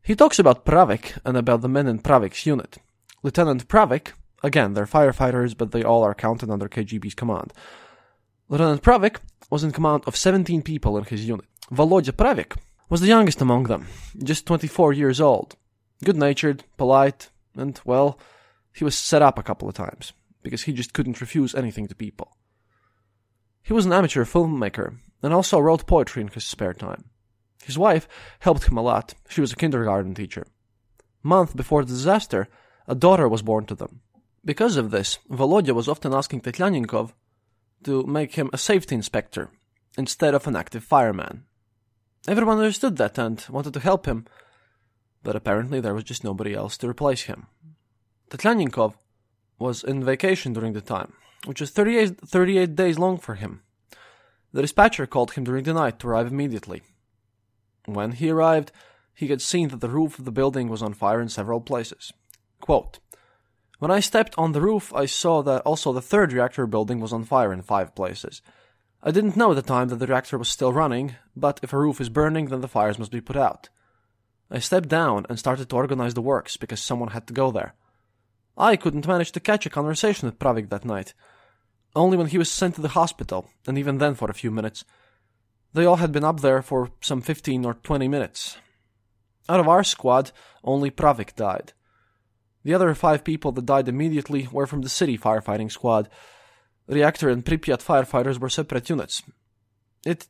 [SPEAKER 3] He talks about Pravik and about the men in Pravik's unit. Lieutenant Pravik, again, they're firefighters, but they all are counted under KGB's command. Lieutenant Pravik was in command of 17 people in his unit. Volodya Pravik was the youngest among them, just 24 years old. Good natured, polite, and, well, he was set up a couple of times, because he just couldn't refuse anything to people. He was an amateur filmmaker, and also wrote poetry in his spare time. His wife helped him a lot. She was a kindergarten teacher. Month before the disaster, a daughter was born to them. Because of this, Volodya was often asking Telyatnikov to make him a safety inspector instead of an active fireman. Everyone understood that and wanted to help him, but apparently there was just nobody else to replace him. Telyatnikov was in vacation during the time, which was 38, 38 days long for him. The dispatcher called him during the night to arrive immediately. When he arrived, he had seen that the roof of the building was on fire in several places. Quote, when I stepped on the roof, I saw that also the third reactor building was on fire in five places. I didn't know at the time that the reactor was still running, but if a roof is burning, then the fires must be put out. I stepped down and started to organize the works because someone had to go there. I couldn't manage to catch a conversation with Pravik that night. Only when he was sent to the hospital, and even then for a few minutes. They all had been up there for some 15 or 20 minutes. Out of our squad, only Pravik died. The other five people that died immediately were from the city firefighting squad. Reactor and Pripyat firefighters were separate units. It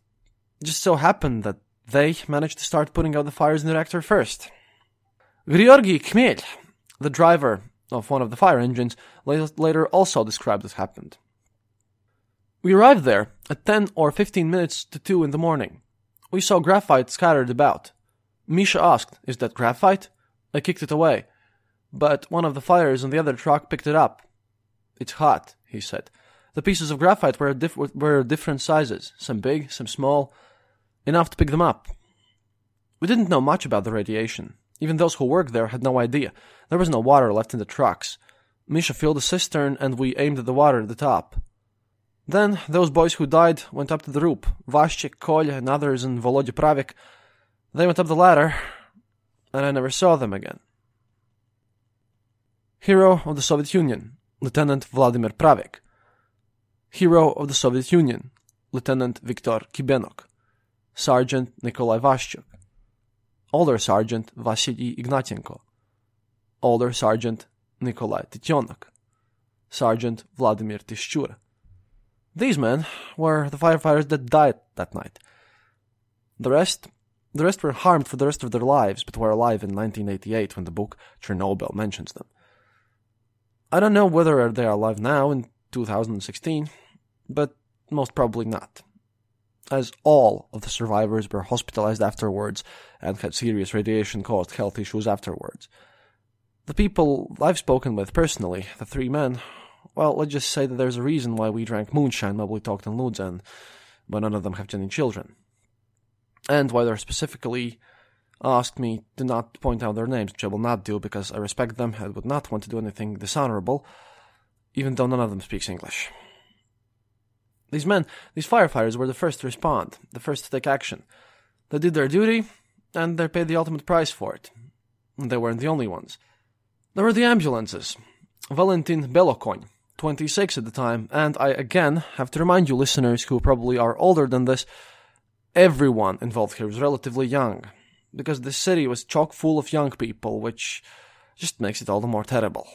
[SPEAKER 3] just so happened that they managed to start putting out the fires in the reactor first. Georgy Khmel, the driver of one of the fire engines, later also described what happened. We arrived there at 10 or 15 minutes to 2 in the morning. We saw graphite scattered about. Misha asked, Is that graphite? I kicked it away, but one of the fires on the other truck picked it up. It's hot, he said. The pieces of graphite were, diff- were different sizes, some big, some small, enough to pick them up. We didn't know much about the radiation. Even those who worked there had no idea. There was no water left in the trucks. Misha filled a cistern and we aimed at the water at the top. Then those boys who died went up to the roof. Vashchuk, Kolya, and others, and Volodya Pravik. They went up the ladder, and I never saw them again. Hero of the Soviet Union, Lieutenant Vladimir Pravik. Hero of the Soviet Union, Lieutenant Viktor Kibenok. Sergeant Nikolai Vashchuk. Older Sergeant Vasily Ignatenko. Older Sergeant Nikolai Tityonok. Sergeant Vladimir Tishchura. These men were the firefighters that died that night. The rest, the rest were harmed for the rest of their lives, but were alive in 1988 when the book Chernobyl mentions them. I don't know whether they are alive now in 2016, but most probably not, as all of the survivors were hospitalized afterwards and had serious radiation caused health issues afterwards. The people I've spoken with personally, the three men, well, let's just say that there's a reason why we drank moonshine while we talked in Lutzen, but none of them have any children. And why they're specifically asked me to not point out their names, which I will not do because I respect them and would not want to do anything dishonorable, even though none of them speaks English. These men, these firefighters, were the first to respond, the first to take action. They did their duty, and they paid the ultimate price for it. And they weren't the only ones. There were the ambulances. Valentin Belokony, 26 at the time, and I again have to remind you, listeners who probably are older than this, everyone involved here was relatively young, because the city was chock full of young people, which just makes it all the more terrible.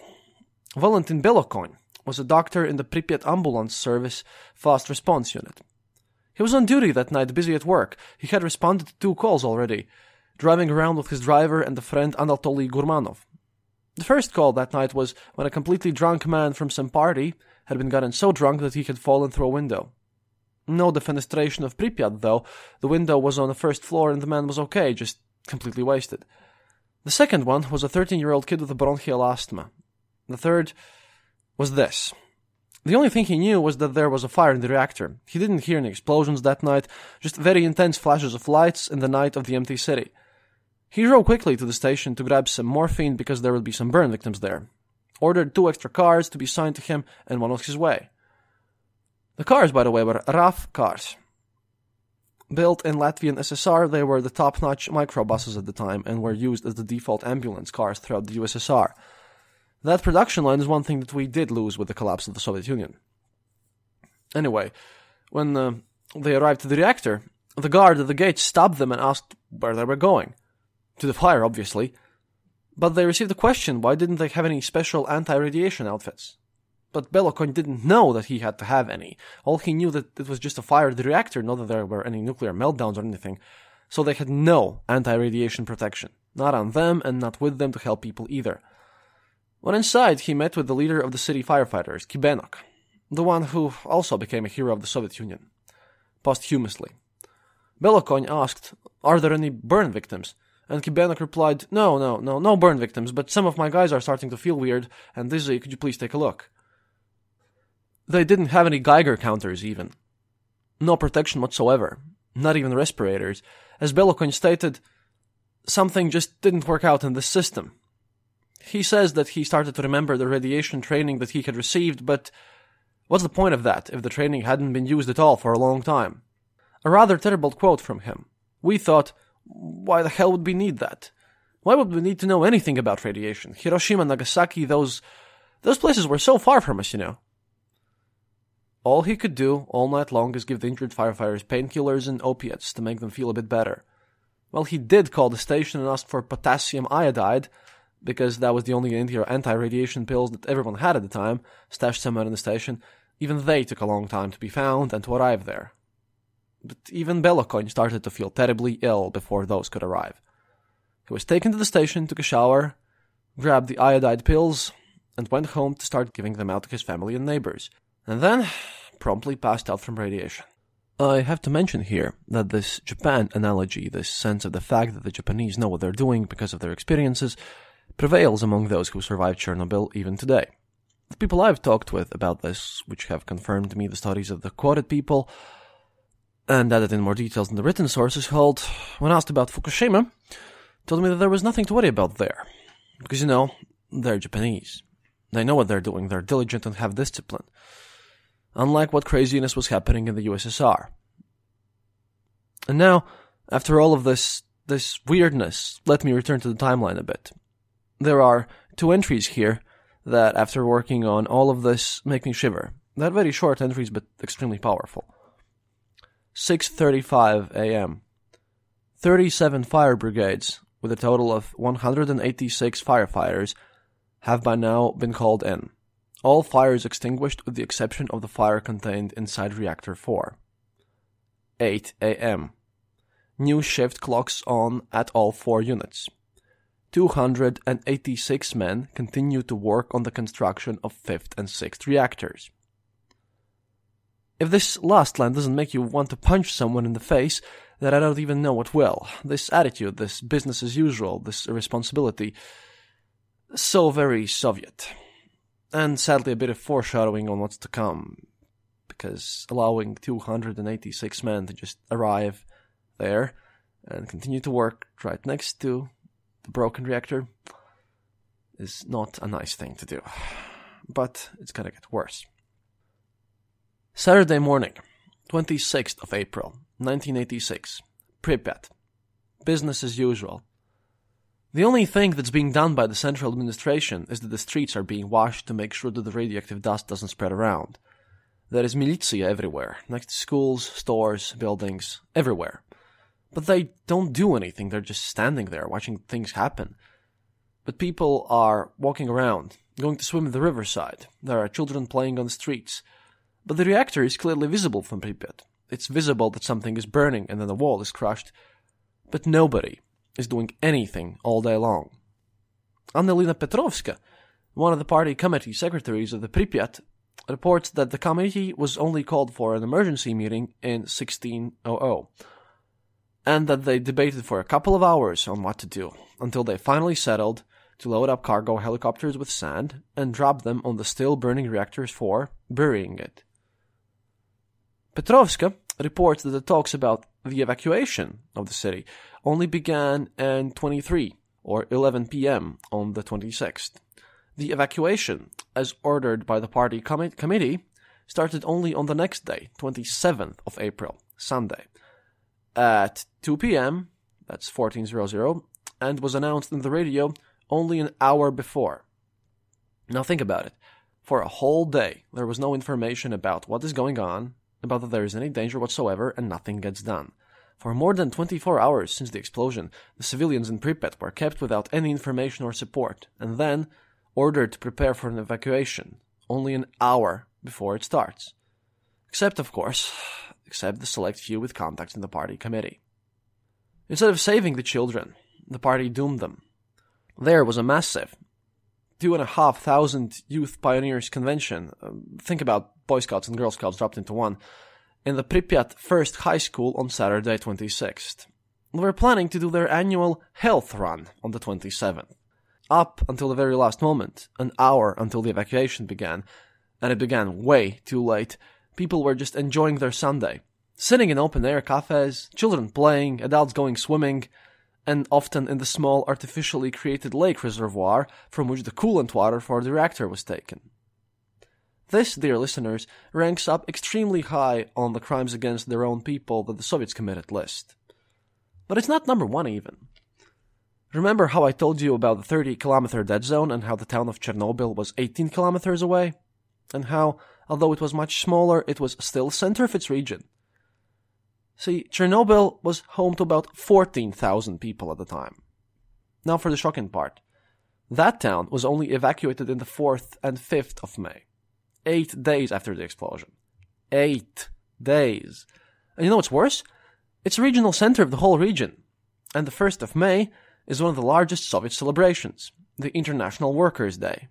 [SPEAKER 3] Valentin Belokony was a doctor in the Pripyat ambulance service fast response unit. He was on duty that night, busy at work. He had responded to two calls already, driving around with his driver and a friend Anatoly Gurmanov. The first call that night was when a completely drunk man from some party had been gotten so drunk that he had fallen through a window. No defenestration of Pripyat, though. The window was on the first floor and the man was okay, just completely wasted. The second one was a 13 year old kid with a bronchial asthma. The third was this. The only thing he knew was that there was a fire in the reactor. He didn't hear any explosions that night, just very intense flashes of lights in the night of the empty city. He drove quickly to the station to grab some morphine because there would be some burn victims there. Ordered two extra cars to be signed to him and one was his way. The cars, by the way, were RAF cars. Built in Latvian SSR, they were the top-notch microbuses at the time and were used as the default ambulance cars throughout the USSR. That production line is one thing that we did lose with the collapse of the Soviet Union. Anyway, when uh, they arrived to the reactor, the guard at the gate stopped them and asked where they were going. To the fire, obviously. But they received a question why didn't they have any special anti radiation outfits? But Belokony didn't know that he had to have any. All he knew that it was just a fire at the reactor, not that there were any nuclear meltdowns or anything. So they had no anti radiation protection. Not on them and not with them to help people either. When inside, he met with the leader of the city firefighters, Kibenok, the one who also became a hero of the Soviet Union, posthumously. Belokony asked, Are there any burn victims? And Kibenok replied, No, no, no, no burn victims, but some of my guys are starting to feel weird, and dizzy, could you please take a look? They didn't have any Geiger counters, even. No protection whatsoever, not even respirators. As Belokony stated, something just didn't work out in the system. He says that he started to remember the radiation training that he had received, but what's the point of that if the training hadn't been used at all for a long time? A rather terrible quote from him. We thought, why the hell would we need that? Why would we need to know anything about radiation? Hiroshima, Nagasaki, those those places were so far from us, you know. All he could do all night long is give the injured firefighters painkillers and opiates to make them feel a bit better. Well, he did call the station and ask for potassium iodide, because that was the only anti-radiation pills that everyone had at the time, stashed somewhere in the station. Even they took a long time to be found and to arrive there. But even Belokony started to feel terribly ill before those could arrive. He was taken to the station, took a shower, grabbed the iodide pills, and went home to start giving them out to his family and neighbors, and then promptly passed out from radiation. I have to mention here that this Japan analogy, this sense of the fact that the Japanese know what they're doing because of their experiences, prevails among those who survived Chernobyl even today. The people I've talked with about this, which have confirmed to me the studies of the quoted people, and added in more details than the written sources hold, when asked about Fukushima, told me that there was nothing to worry about there. Because, you know, they're Japanese. They know what they're doing, they're diligent and have discipline. Unlike what craziness was happening in the USSR. And now, after all of this, this weirdness, let me return to the timeline a bit. There are two entries here that, after working on all of this, make me shiver. They're very short entries, but extremely powerful. 6:35 a.m. 37 fire brigades with a total of 186 firefighters have by now been called in. All fires extinguished with the exception of the fire contained inside reactor 4. 8 a.m. New shift clocks on at all four units. 286 men continue to work on the construction of 5th and 6th reactors. If this last line doesn't make you want to punch someone in the face, then I don't even know what will. This attitude, this business as usual, this irresponsibility, so very Soviet. And sadly, a bit of foreshadowing on what's to come, because allowing 286 men to just arrive there and continue to work right next to the broken reactor is not a nice thing to do. But it's gonna get worse. Saturday morning, 26th of April, 1986. Pripyat. Business as usual. The only thing that's being done by the central administration is that the streets are being washed to make sure that the radioactive dust doesn't spread around. There is militia everywhere, next to schools, stores, buildings, everywhere. But they don't do anything, they're just standing there watching things happen. But people are walking around, going to swim in the riverside. There are children playing on the streets. But the reactor is clearly visible from Pripyat. It's visible that something is burning and then the wall is crushed. But nobody is doing anything all day long. Annelina Petrovska, one of the party committee secretaries of the Pripyat, reports that the committee was only called for an emergency meeting in 1600 and that they debated for a couple of hours on what to do until they finally settled to load up cargo helicopters with sand and drop them on the still burning reactors for burying it. Petrovska reports that the talks about the evacuation of the city only began in 23 or 11 p.m. on the 26th. The evacuation, as ordered by the party com- committee, started only on the next day, 27th of April, Sunday, at 2 p.m., that's 1400, and was announced in the radio only an hour before. Now think about it. For a whole day, there was no information about what is going on, about that there is any danger whatsoever, and nothing gets done. For more than 24 hours since the explosion, the civilians in Pripyat were kept without any information or support, and then ordered to prepare for an evacuation, only an hour before it starts. Except, of course, except the select few with contacts in the party committee. Instead of saving the children, the party doomed them. There was a massive two and a half thousand youth pioneers convention. Um, think about Boy Scouts and Girl Scouts dropped into one in the Pripyat First High School on Saturday 26th. They were planning to do their annual health run on the 27th. Up until the very last moment, an hour until the evacuation began, and it began way too late. People were just enjoying their Sunday, sitting in open air cafes, children playing, adults going swimming, and often in the small artificially created lake reservoir from which the coolant water for the reactor was taken. This, dear listeners, ranks up extremely high on the crimes against their own people that the Soviets committed list. But it's not number one even. Remember how I told you about the 30 kilometer dead zone and how the town of Chernobyl was 18 kilometers away? And how, although it was much smaller, it was still center of its region. See, Chernobyl was home to about 14,000 people at the time. Now for the shocking part. That town was only evacuated in the 4th and 5th of May. Eight days after the explosion. Eight days. And you know what's worse? It's a regional center of the whole region. And the 1st of May is one of the largest Soviet celebrations, the International Workers' Day.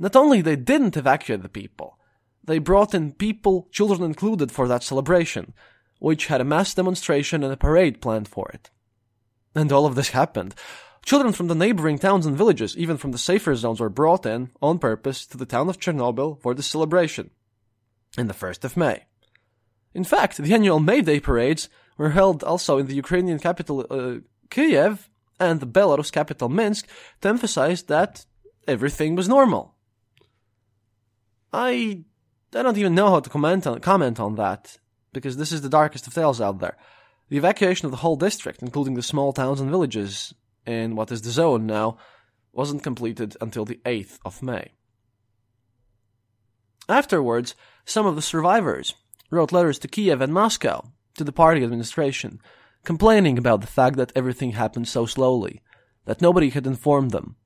[SPEAKER 3] Not only they didn't evacuate the people, they brought in people, children included, for that celebration, which had a mass demonstration and a parade planned for it. And all of this happened. Children from the neighboring towns and villages, even from the safer zones, were brought in, on purpose, to the town of Chernobyl for the celebration, in the 1st of May. In fact, the annual May Day parades were held also in the Ukrainian capital, uh, Kiev, and the Belarus capital, Minsk, to emphasize that everything was normal. I, I don't even know how to comment on, comment on that because this is the darkest of tales out there. The evacuation of the whole district, including the small towns and villages in what is the zone now, wasn't completed until the 8th of May. Afterwards, some of the survivors wrote letters to Kiev and Moscow, to the party administration, complaining about the fact that everything happened so slowly, that nobody had informed them.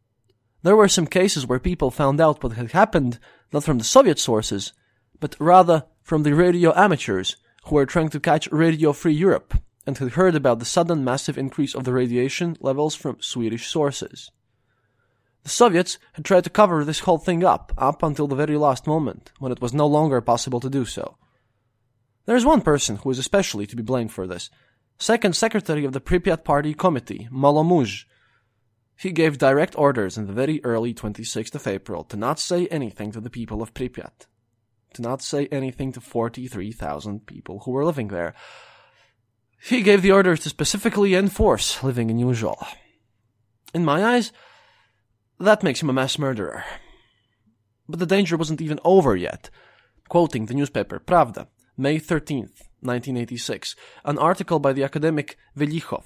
[SPEAKER 3] There were some cases where people found out what had happened not from the Soviet sources, but rather from the radio amateurs who were trying to catch Radio Free Europe and had heard about the sudden massive increase of the radiation levels from Swedish sources. The Soviets had tried to cover this whole thing up, up until the very last moment, when it was no longer possible to do so. There is one person who is especially to be blamed for this. Second Secretary of the Pripyat Party Committee, Molomuzh. He gave direct orders in the very early 26th of April to not say anything to the people of Pripyat. To not say anything to 43,000 people who were living there. He gave the orders to specifically enforce living in Ujol. In my eyes, that makes him a mass murderer. But the danger wasn't even over yet. Quoting the newspaper Pravda, May 13th, 1986, an article by the academic Velikhov.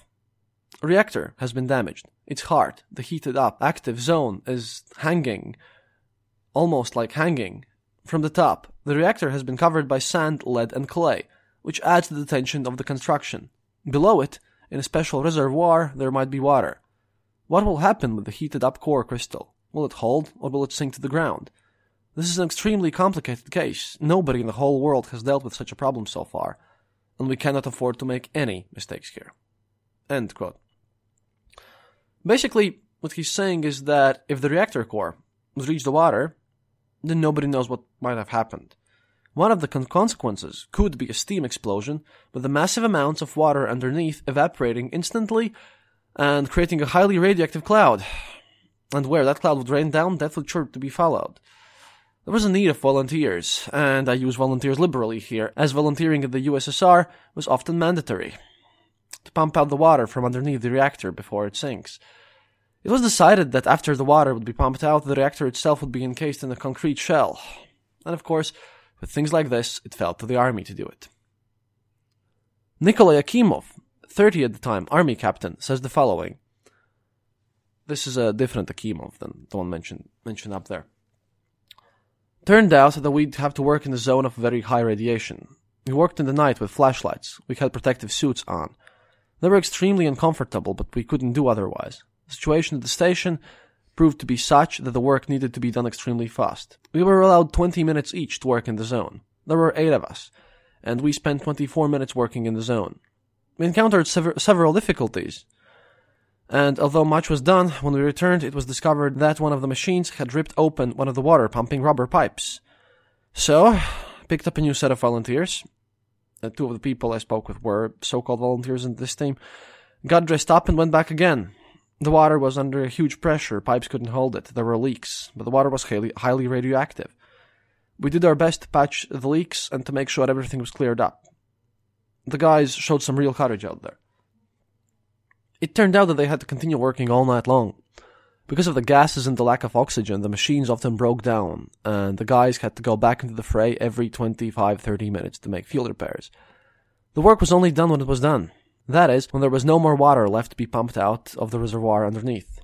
[SPEAKER 3] Reactor has been damaged. Its heart, the heated up active zone, is hanging, almost like hanging, from the top. The reactor has been covered by sand, lead, and clay, which adds to the tension of the construction. Below it, in a special reservoir, there might be water. What will happen with the heated up core crystal? Will it hold, or will it sink to the ground? This is an extremely complicated case. Nobody in the whole world has dealt with such a problem so far, and we cannot afford to make any mistakes here. End quote. Basically, what he's saying is that if the reactor core would reach the water, then nobody knows what might have happened. One of the con- consequences could be a steam explosion with the massive amounts of water underneath evaporating instantly and creating a highly radioactive cloud. And where that cloud would rain down, death would sure to be followed. There was a need of volunteers, and I use volunteers liberally here, as volunteering in the USSR was often mandatory. To pump out the water from underneath the reactor before it sinks. It was decided that after the water would be pumped out, the reactor itself would be encased in a concrete shell. And of course, with things like this, it fell to the army to do it. Nikolai Akimov, 30 at the time, army captain, says the following. This is a different Akimov than the one mentioned, mentioned up there. Turned out that we'd have to work in a zone of very high radiation. We worked in the night with flashlights. We had protective suits on. They were extremely uncomfortable, but we couldn't do otherwise. The situation at the station proved to be such that the work needed to be done extremely fast. We were allowed 20 minutes each to work in the zone. There were eight of us, and we spent 24 minutes working in the zone. We encountered sever- several difficulties, and although much was done, when we returned, it was discovered that one of the machines had ripped open one of the water pumping rubber pipes. So, picked up a new set of volunteers. Uh, two of the people I spoke with were so-called volunteers in this team. Got dressed up and went back again. The water was under huge pressure, pipes couldn't hold it, there were leaks, but the water was highly, highly radioactive. We did our best to patch the leaks and to make sure everything was cleared up. The guys showed some real courage out there. It turned out that they had to continue working all night long. Because of the gases and the lack of oxygen, the machines often broke down, and the guys had to go back into the fray every 25 30 minutes to make field repairs. The work was only done when it was done. That is, when there was no more water left to be pumped out of the reservoir underneath.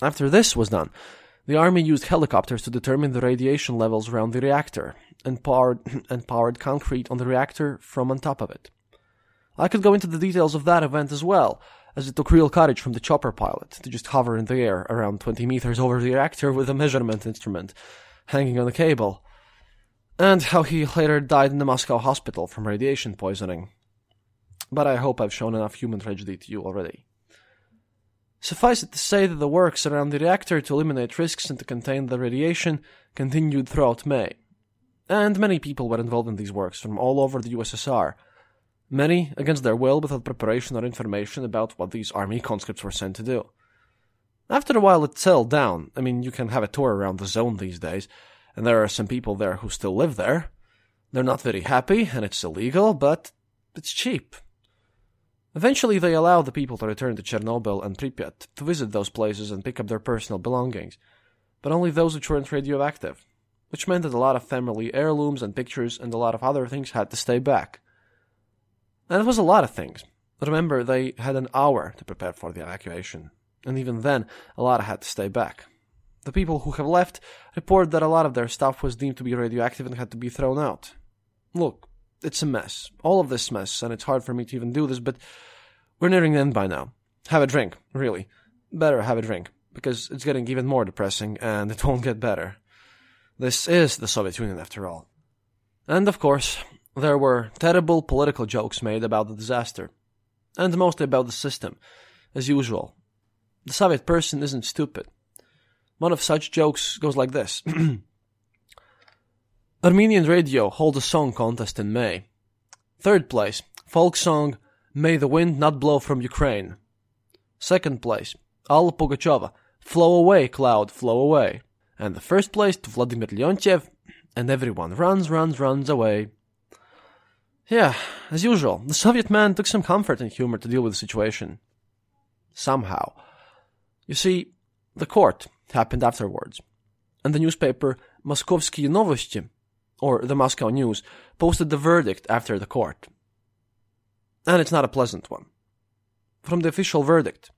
[SPEAKER 3] After this was done, the army used helicopters to determine the radiation levels around the reactor and powered, and powered concrete on the reactor from on top of it. I could go into the details of that event as well, as it took real courage from the chopper pilot to just hover in the air around 20 meters over the reactor with a measurement instrument hanging on a cable, and how he later died in the Moscow hospital from radiation poisoning. But I hope I've shown enough human tragedy to you already. Suffice it to say that the works around the reactor to eliminate risks and to contain the radiation continued throughout May. And many people were involved in these works from all over the USSR, many against their will without preparation or information about what these army conscripts were sent to do. After a while it settled down. I mean, you can have a tour around the zone these days, and there are some people there who still live there. They're not very happy, and it's illegal, but it's cheap. Eventually, they allowed the people to return to Chernobyl and Pripyat to visit those places and pick up their personal belongings, but only those which weren't radioactive, which meant that a lot of family heirlooms and pictures and a lot of other things had to stay back. And it was a lot of things. Remember, they had an hour to prepare for the evacuation, and even then, a lot had to stay back. The people who have left report that a lot of their stuff was deemed to be radioactive and had to be thrown out. Look, it's a mess. All of this mess, and it's hard for me to even do this, but we're nearing the end by now. Have a drink, really. Better have a drink. because it's getting even more depressing and it won't get better. This is the Soviet Union after all. And of course, there were terrible political jokes made about the disaster, and mostly about the system, as usual. The Soviet person isn't stupid. One of such jokes goes like this Armenian radio holds a song contest in May. Third place, folk song May the Wind Not Blow from Ukraine. Second place, Alla Pugacheva, Flow Away, Cloud, Flow Away. And the first place to Vladimir Leontiev, and everyone runs, runs, runs away. Yeah, as usual, the Soviet man took some comfort in humor to deal with the situation. Somehow. You see, the court happened afterwards, and the newspaper Moskovsky Novosti, or the Moscow News, posted the verdict after the court. And it's not a pleasant one. From the official verdict.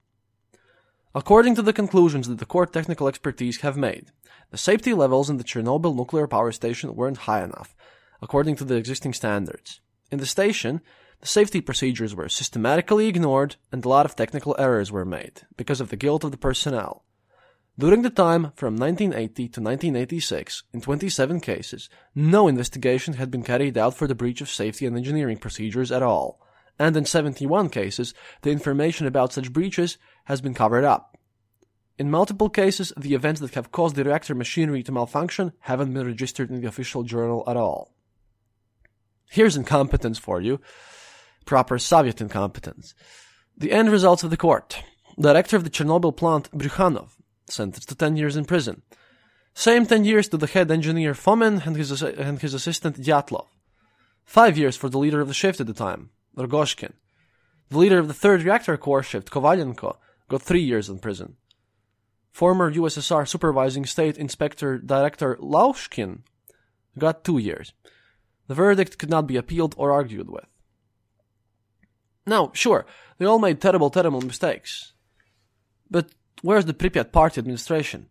[SPEAKER 3] According to the conclusions that the court technical expertise have made, the safety levels in the Chernobyl nuclear power station weren't high enough, according to the existing standards. In the station, the safety procedures were systematically ignored and a lot of technical errors were made because of the guilt of the personnel. During the time from 1980 to 1986, in 27 cases, no investigation had been carried out for the breach of safety and engineering procedures at all, and in 71 cases, the information about such breaches has been covered up. In multiple cases, the events that have caused the reactor machinery to malfunction haven't been registered in the official journal at all. Here's incompetence for you. Proper Soviet incompetence. The end results of the court. Director of the Chernobyl plant, Bryukhanov, sentenced to 10 years in prison. Same 10 years to the head engineer Fomin and his, and his assistant Dyatlov. Five years for the leader of the shift at the time, Rogozhkin. The leader of the third reactor core shift, Kovalenko, got three years in prison. Former USSR Supervising State Inspector Director Laushkin got two years. The verdict could not be appealed or argued with. Now, sure, they all made terrible, terrible mistakes. But where's the Pripyat party administration?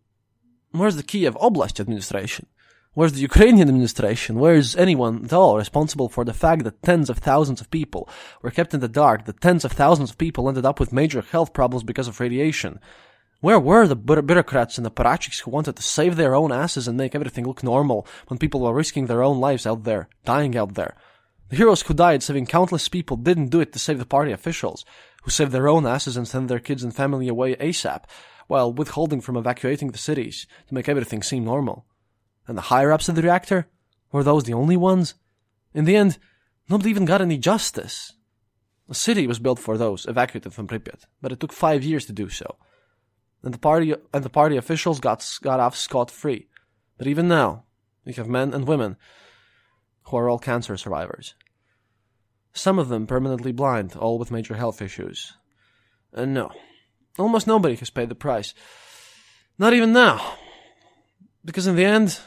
[SPEAKER 3] Where's the Kiev Oblast administration? Where's the Ukrainian administration? Where's anyone at all responsible for the fact that tens of thousands of people were kept in the dark, that tens of thousands of people ended up with major health problems because of radiation? Where were the bureaucrats and the apparatchiks who wanted to save their own asses and make everything look normal when people were risking their own lives out there, dying out there? The heroes who died saving countless people didn't do it to save the party officials, who saved their own asses and sent their kids and family away ASAP, while withholding from evacuating the cities to make everything seem normal. And the higher ups of the reactor? Were those the only ones? In the end, nobody even got any justice. The city was built for those evacuated from Pripyat, but it took five years to do so. And the party and the party officials got got off scot free. But even now, we have men and women who are all cancer survivors. Some of them permanently blind, all with major health issues. And no, almost nobody has paid the price. Not even now. Because in the end,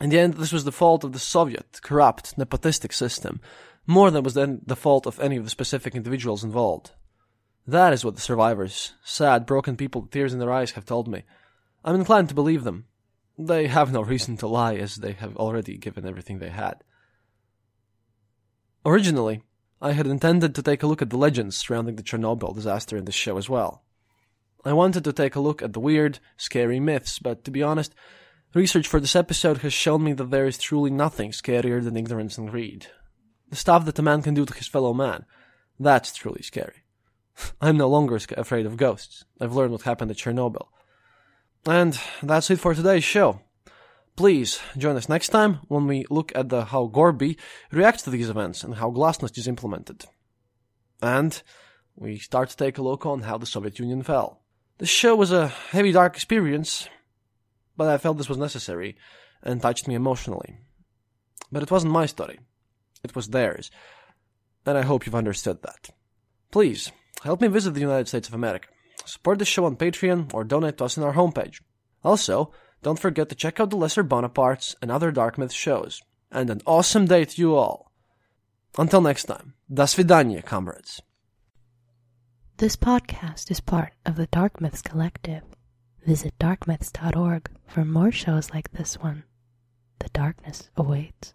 [SPEAKER 3] in the end, this was the fault of the Soviet, corrupt, nepotistic system, more than was then the fault of any of the specific individuals involved. That is what the survivors, sad, broken people with tears in their eyes, have told me. I'm inclined to believe them. They have no reason to lie, as they have already given everything they had. Originally, I had intended to take a look at the legends surrounding the Chernobyl disaster in this show as well. I wanted to take a look at the weird, scary myths, but to be honest, research for this episode has shown me that there is truly nothing scarier than ignorance and greed. The stuff that a man can do to his fellow man, that's truly scary. I'm no longer afraid of ghosts. I've learned what happened at Chernobyl. And that's it for today's show. Please join us next time when we look at the how Gorby reacts to these events and how Glasnost is implemented. And we start to take a look on how the Soviet Union fell. This show was a heavy dark experience, but I felt this was necessary and touched me emotionally. But it wasn't my story. It was theirs. And I hope you've understood that. Please, help me visit the United States of America. Support the show on Patreon or donate to us on our homepage. Also, don't forget to check out the Lesser Bonapartes and other Dark Myth shows. And an awesome day to you all. Until next time, das vidanya, comrades.
[SPEAKER 5] This podcast is part of the Dark Myths Collective. Visit darkmyths.org for more shows like this one. The darkness awaits.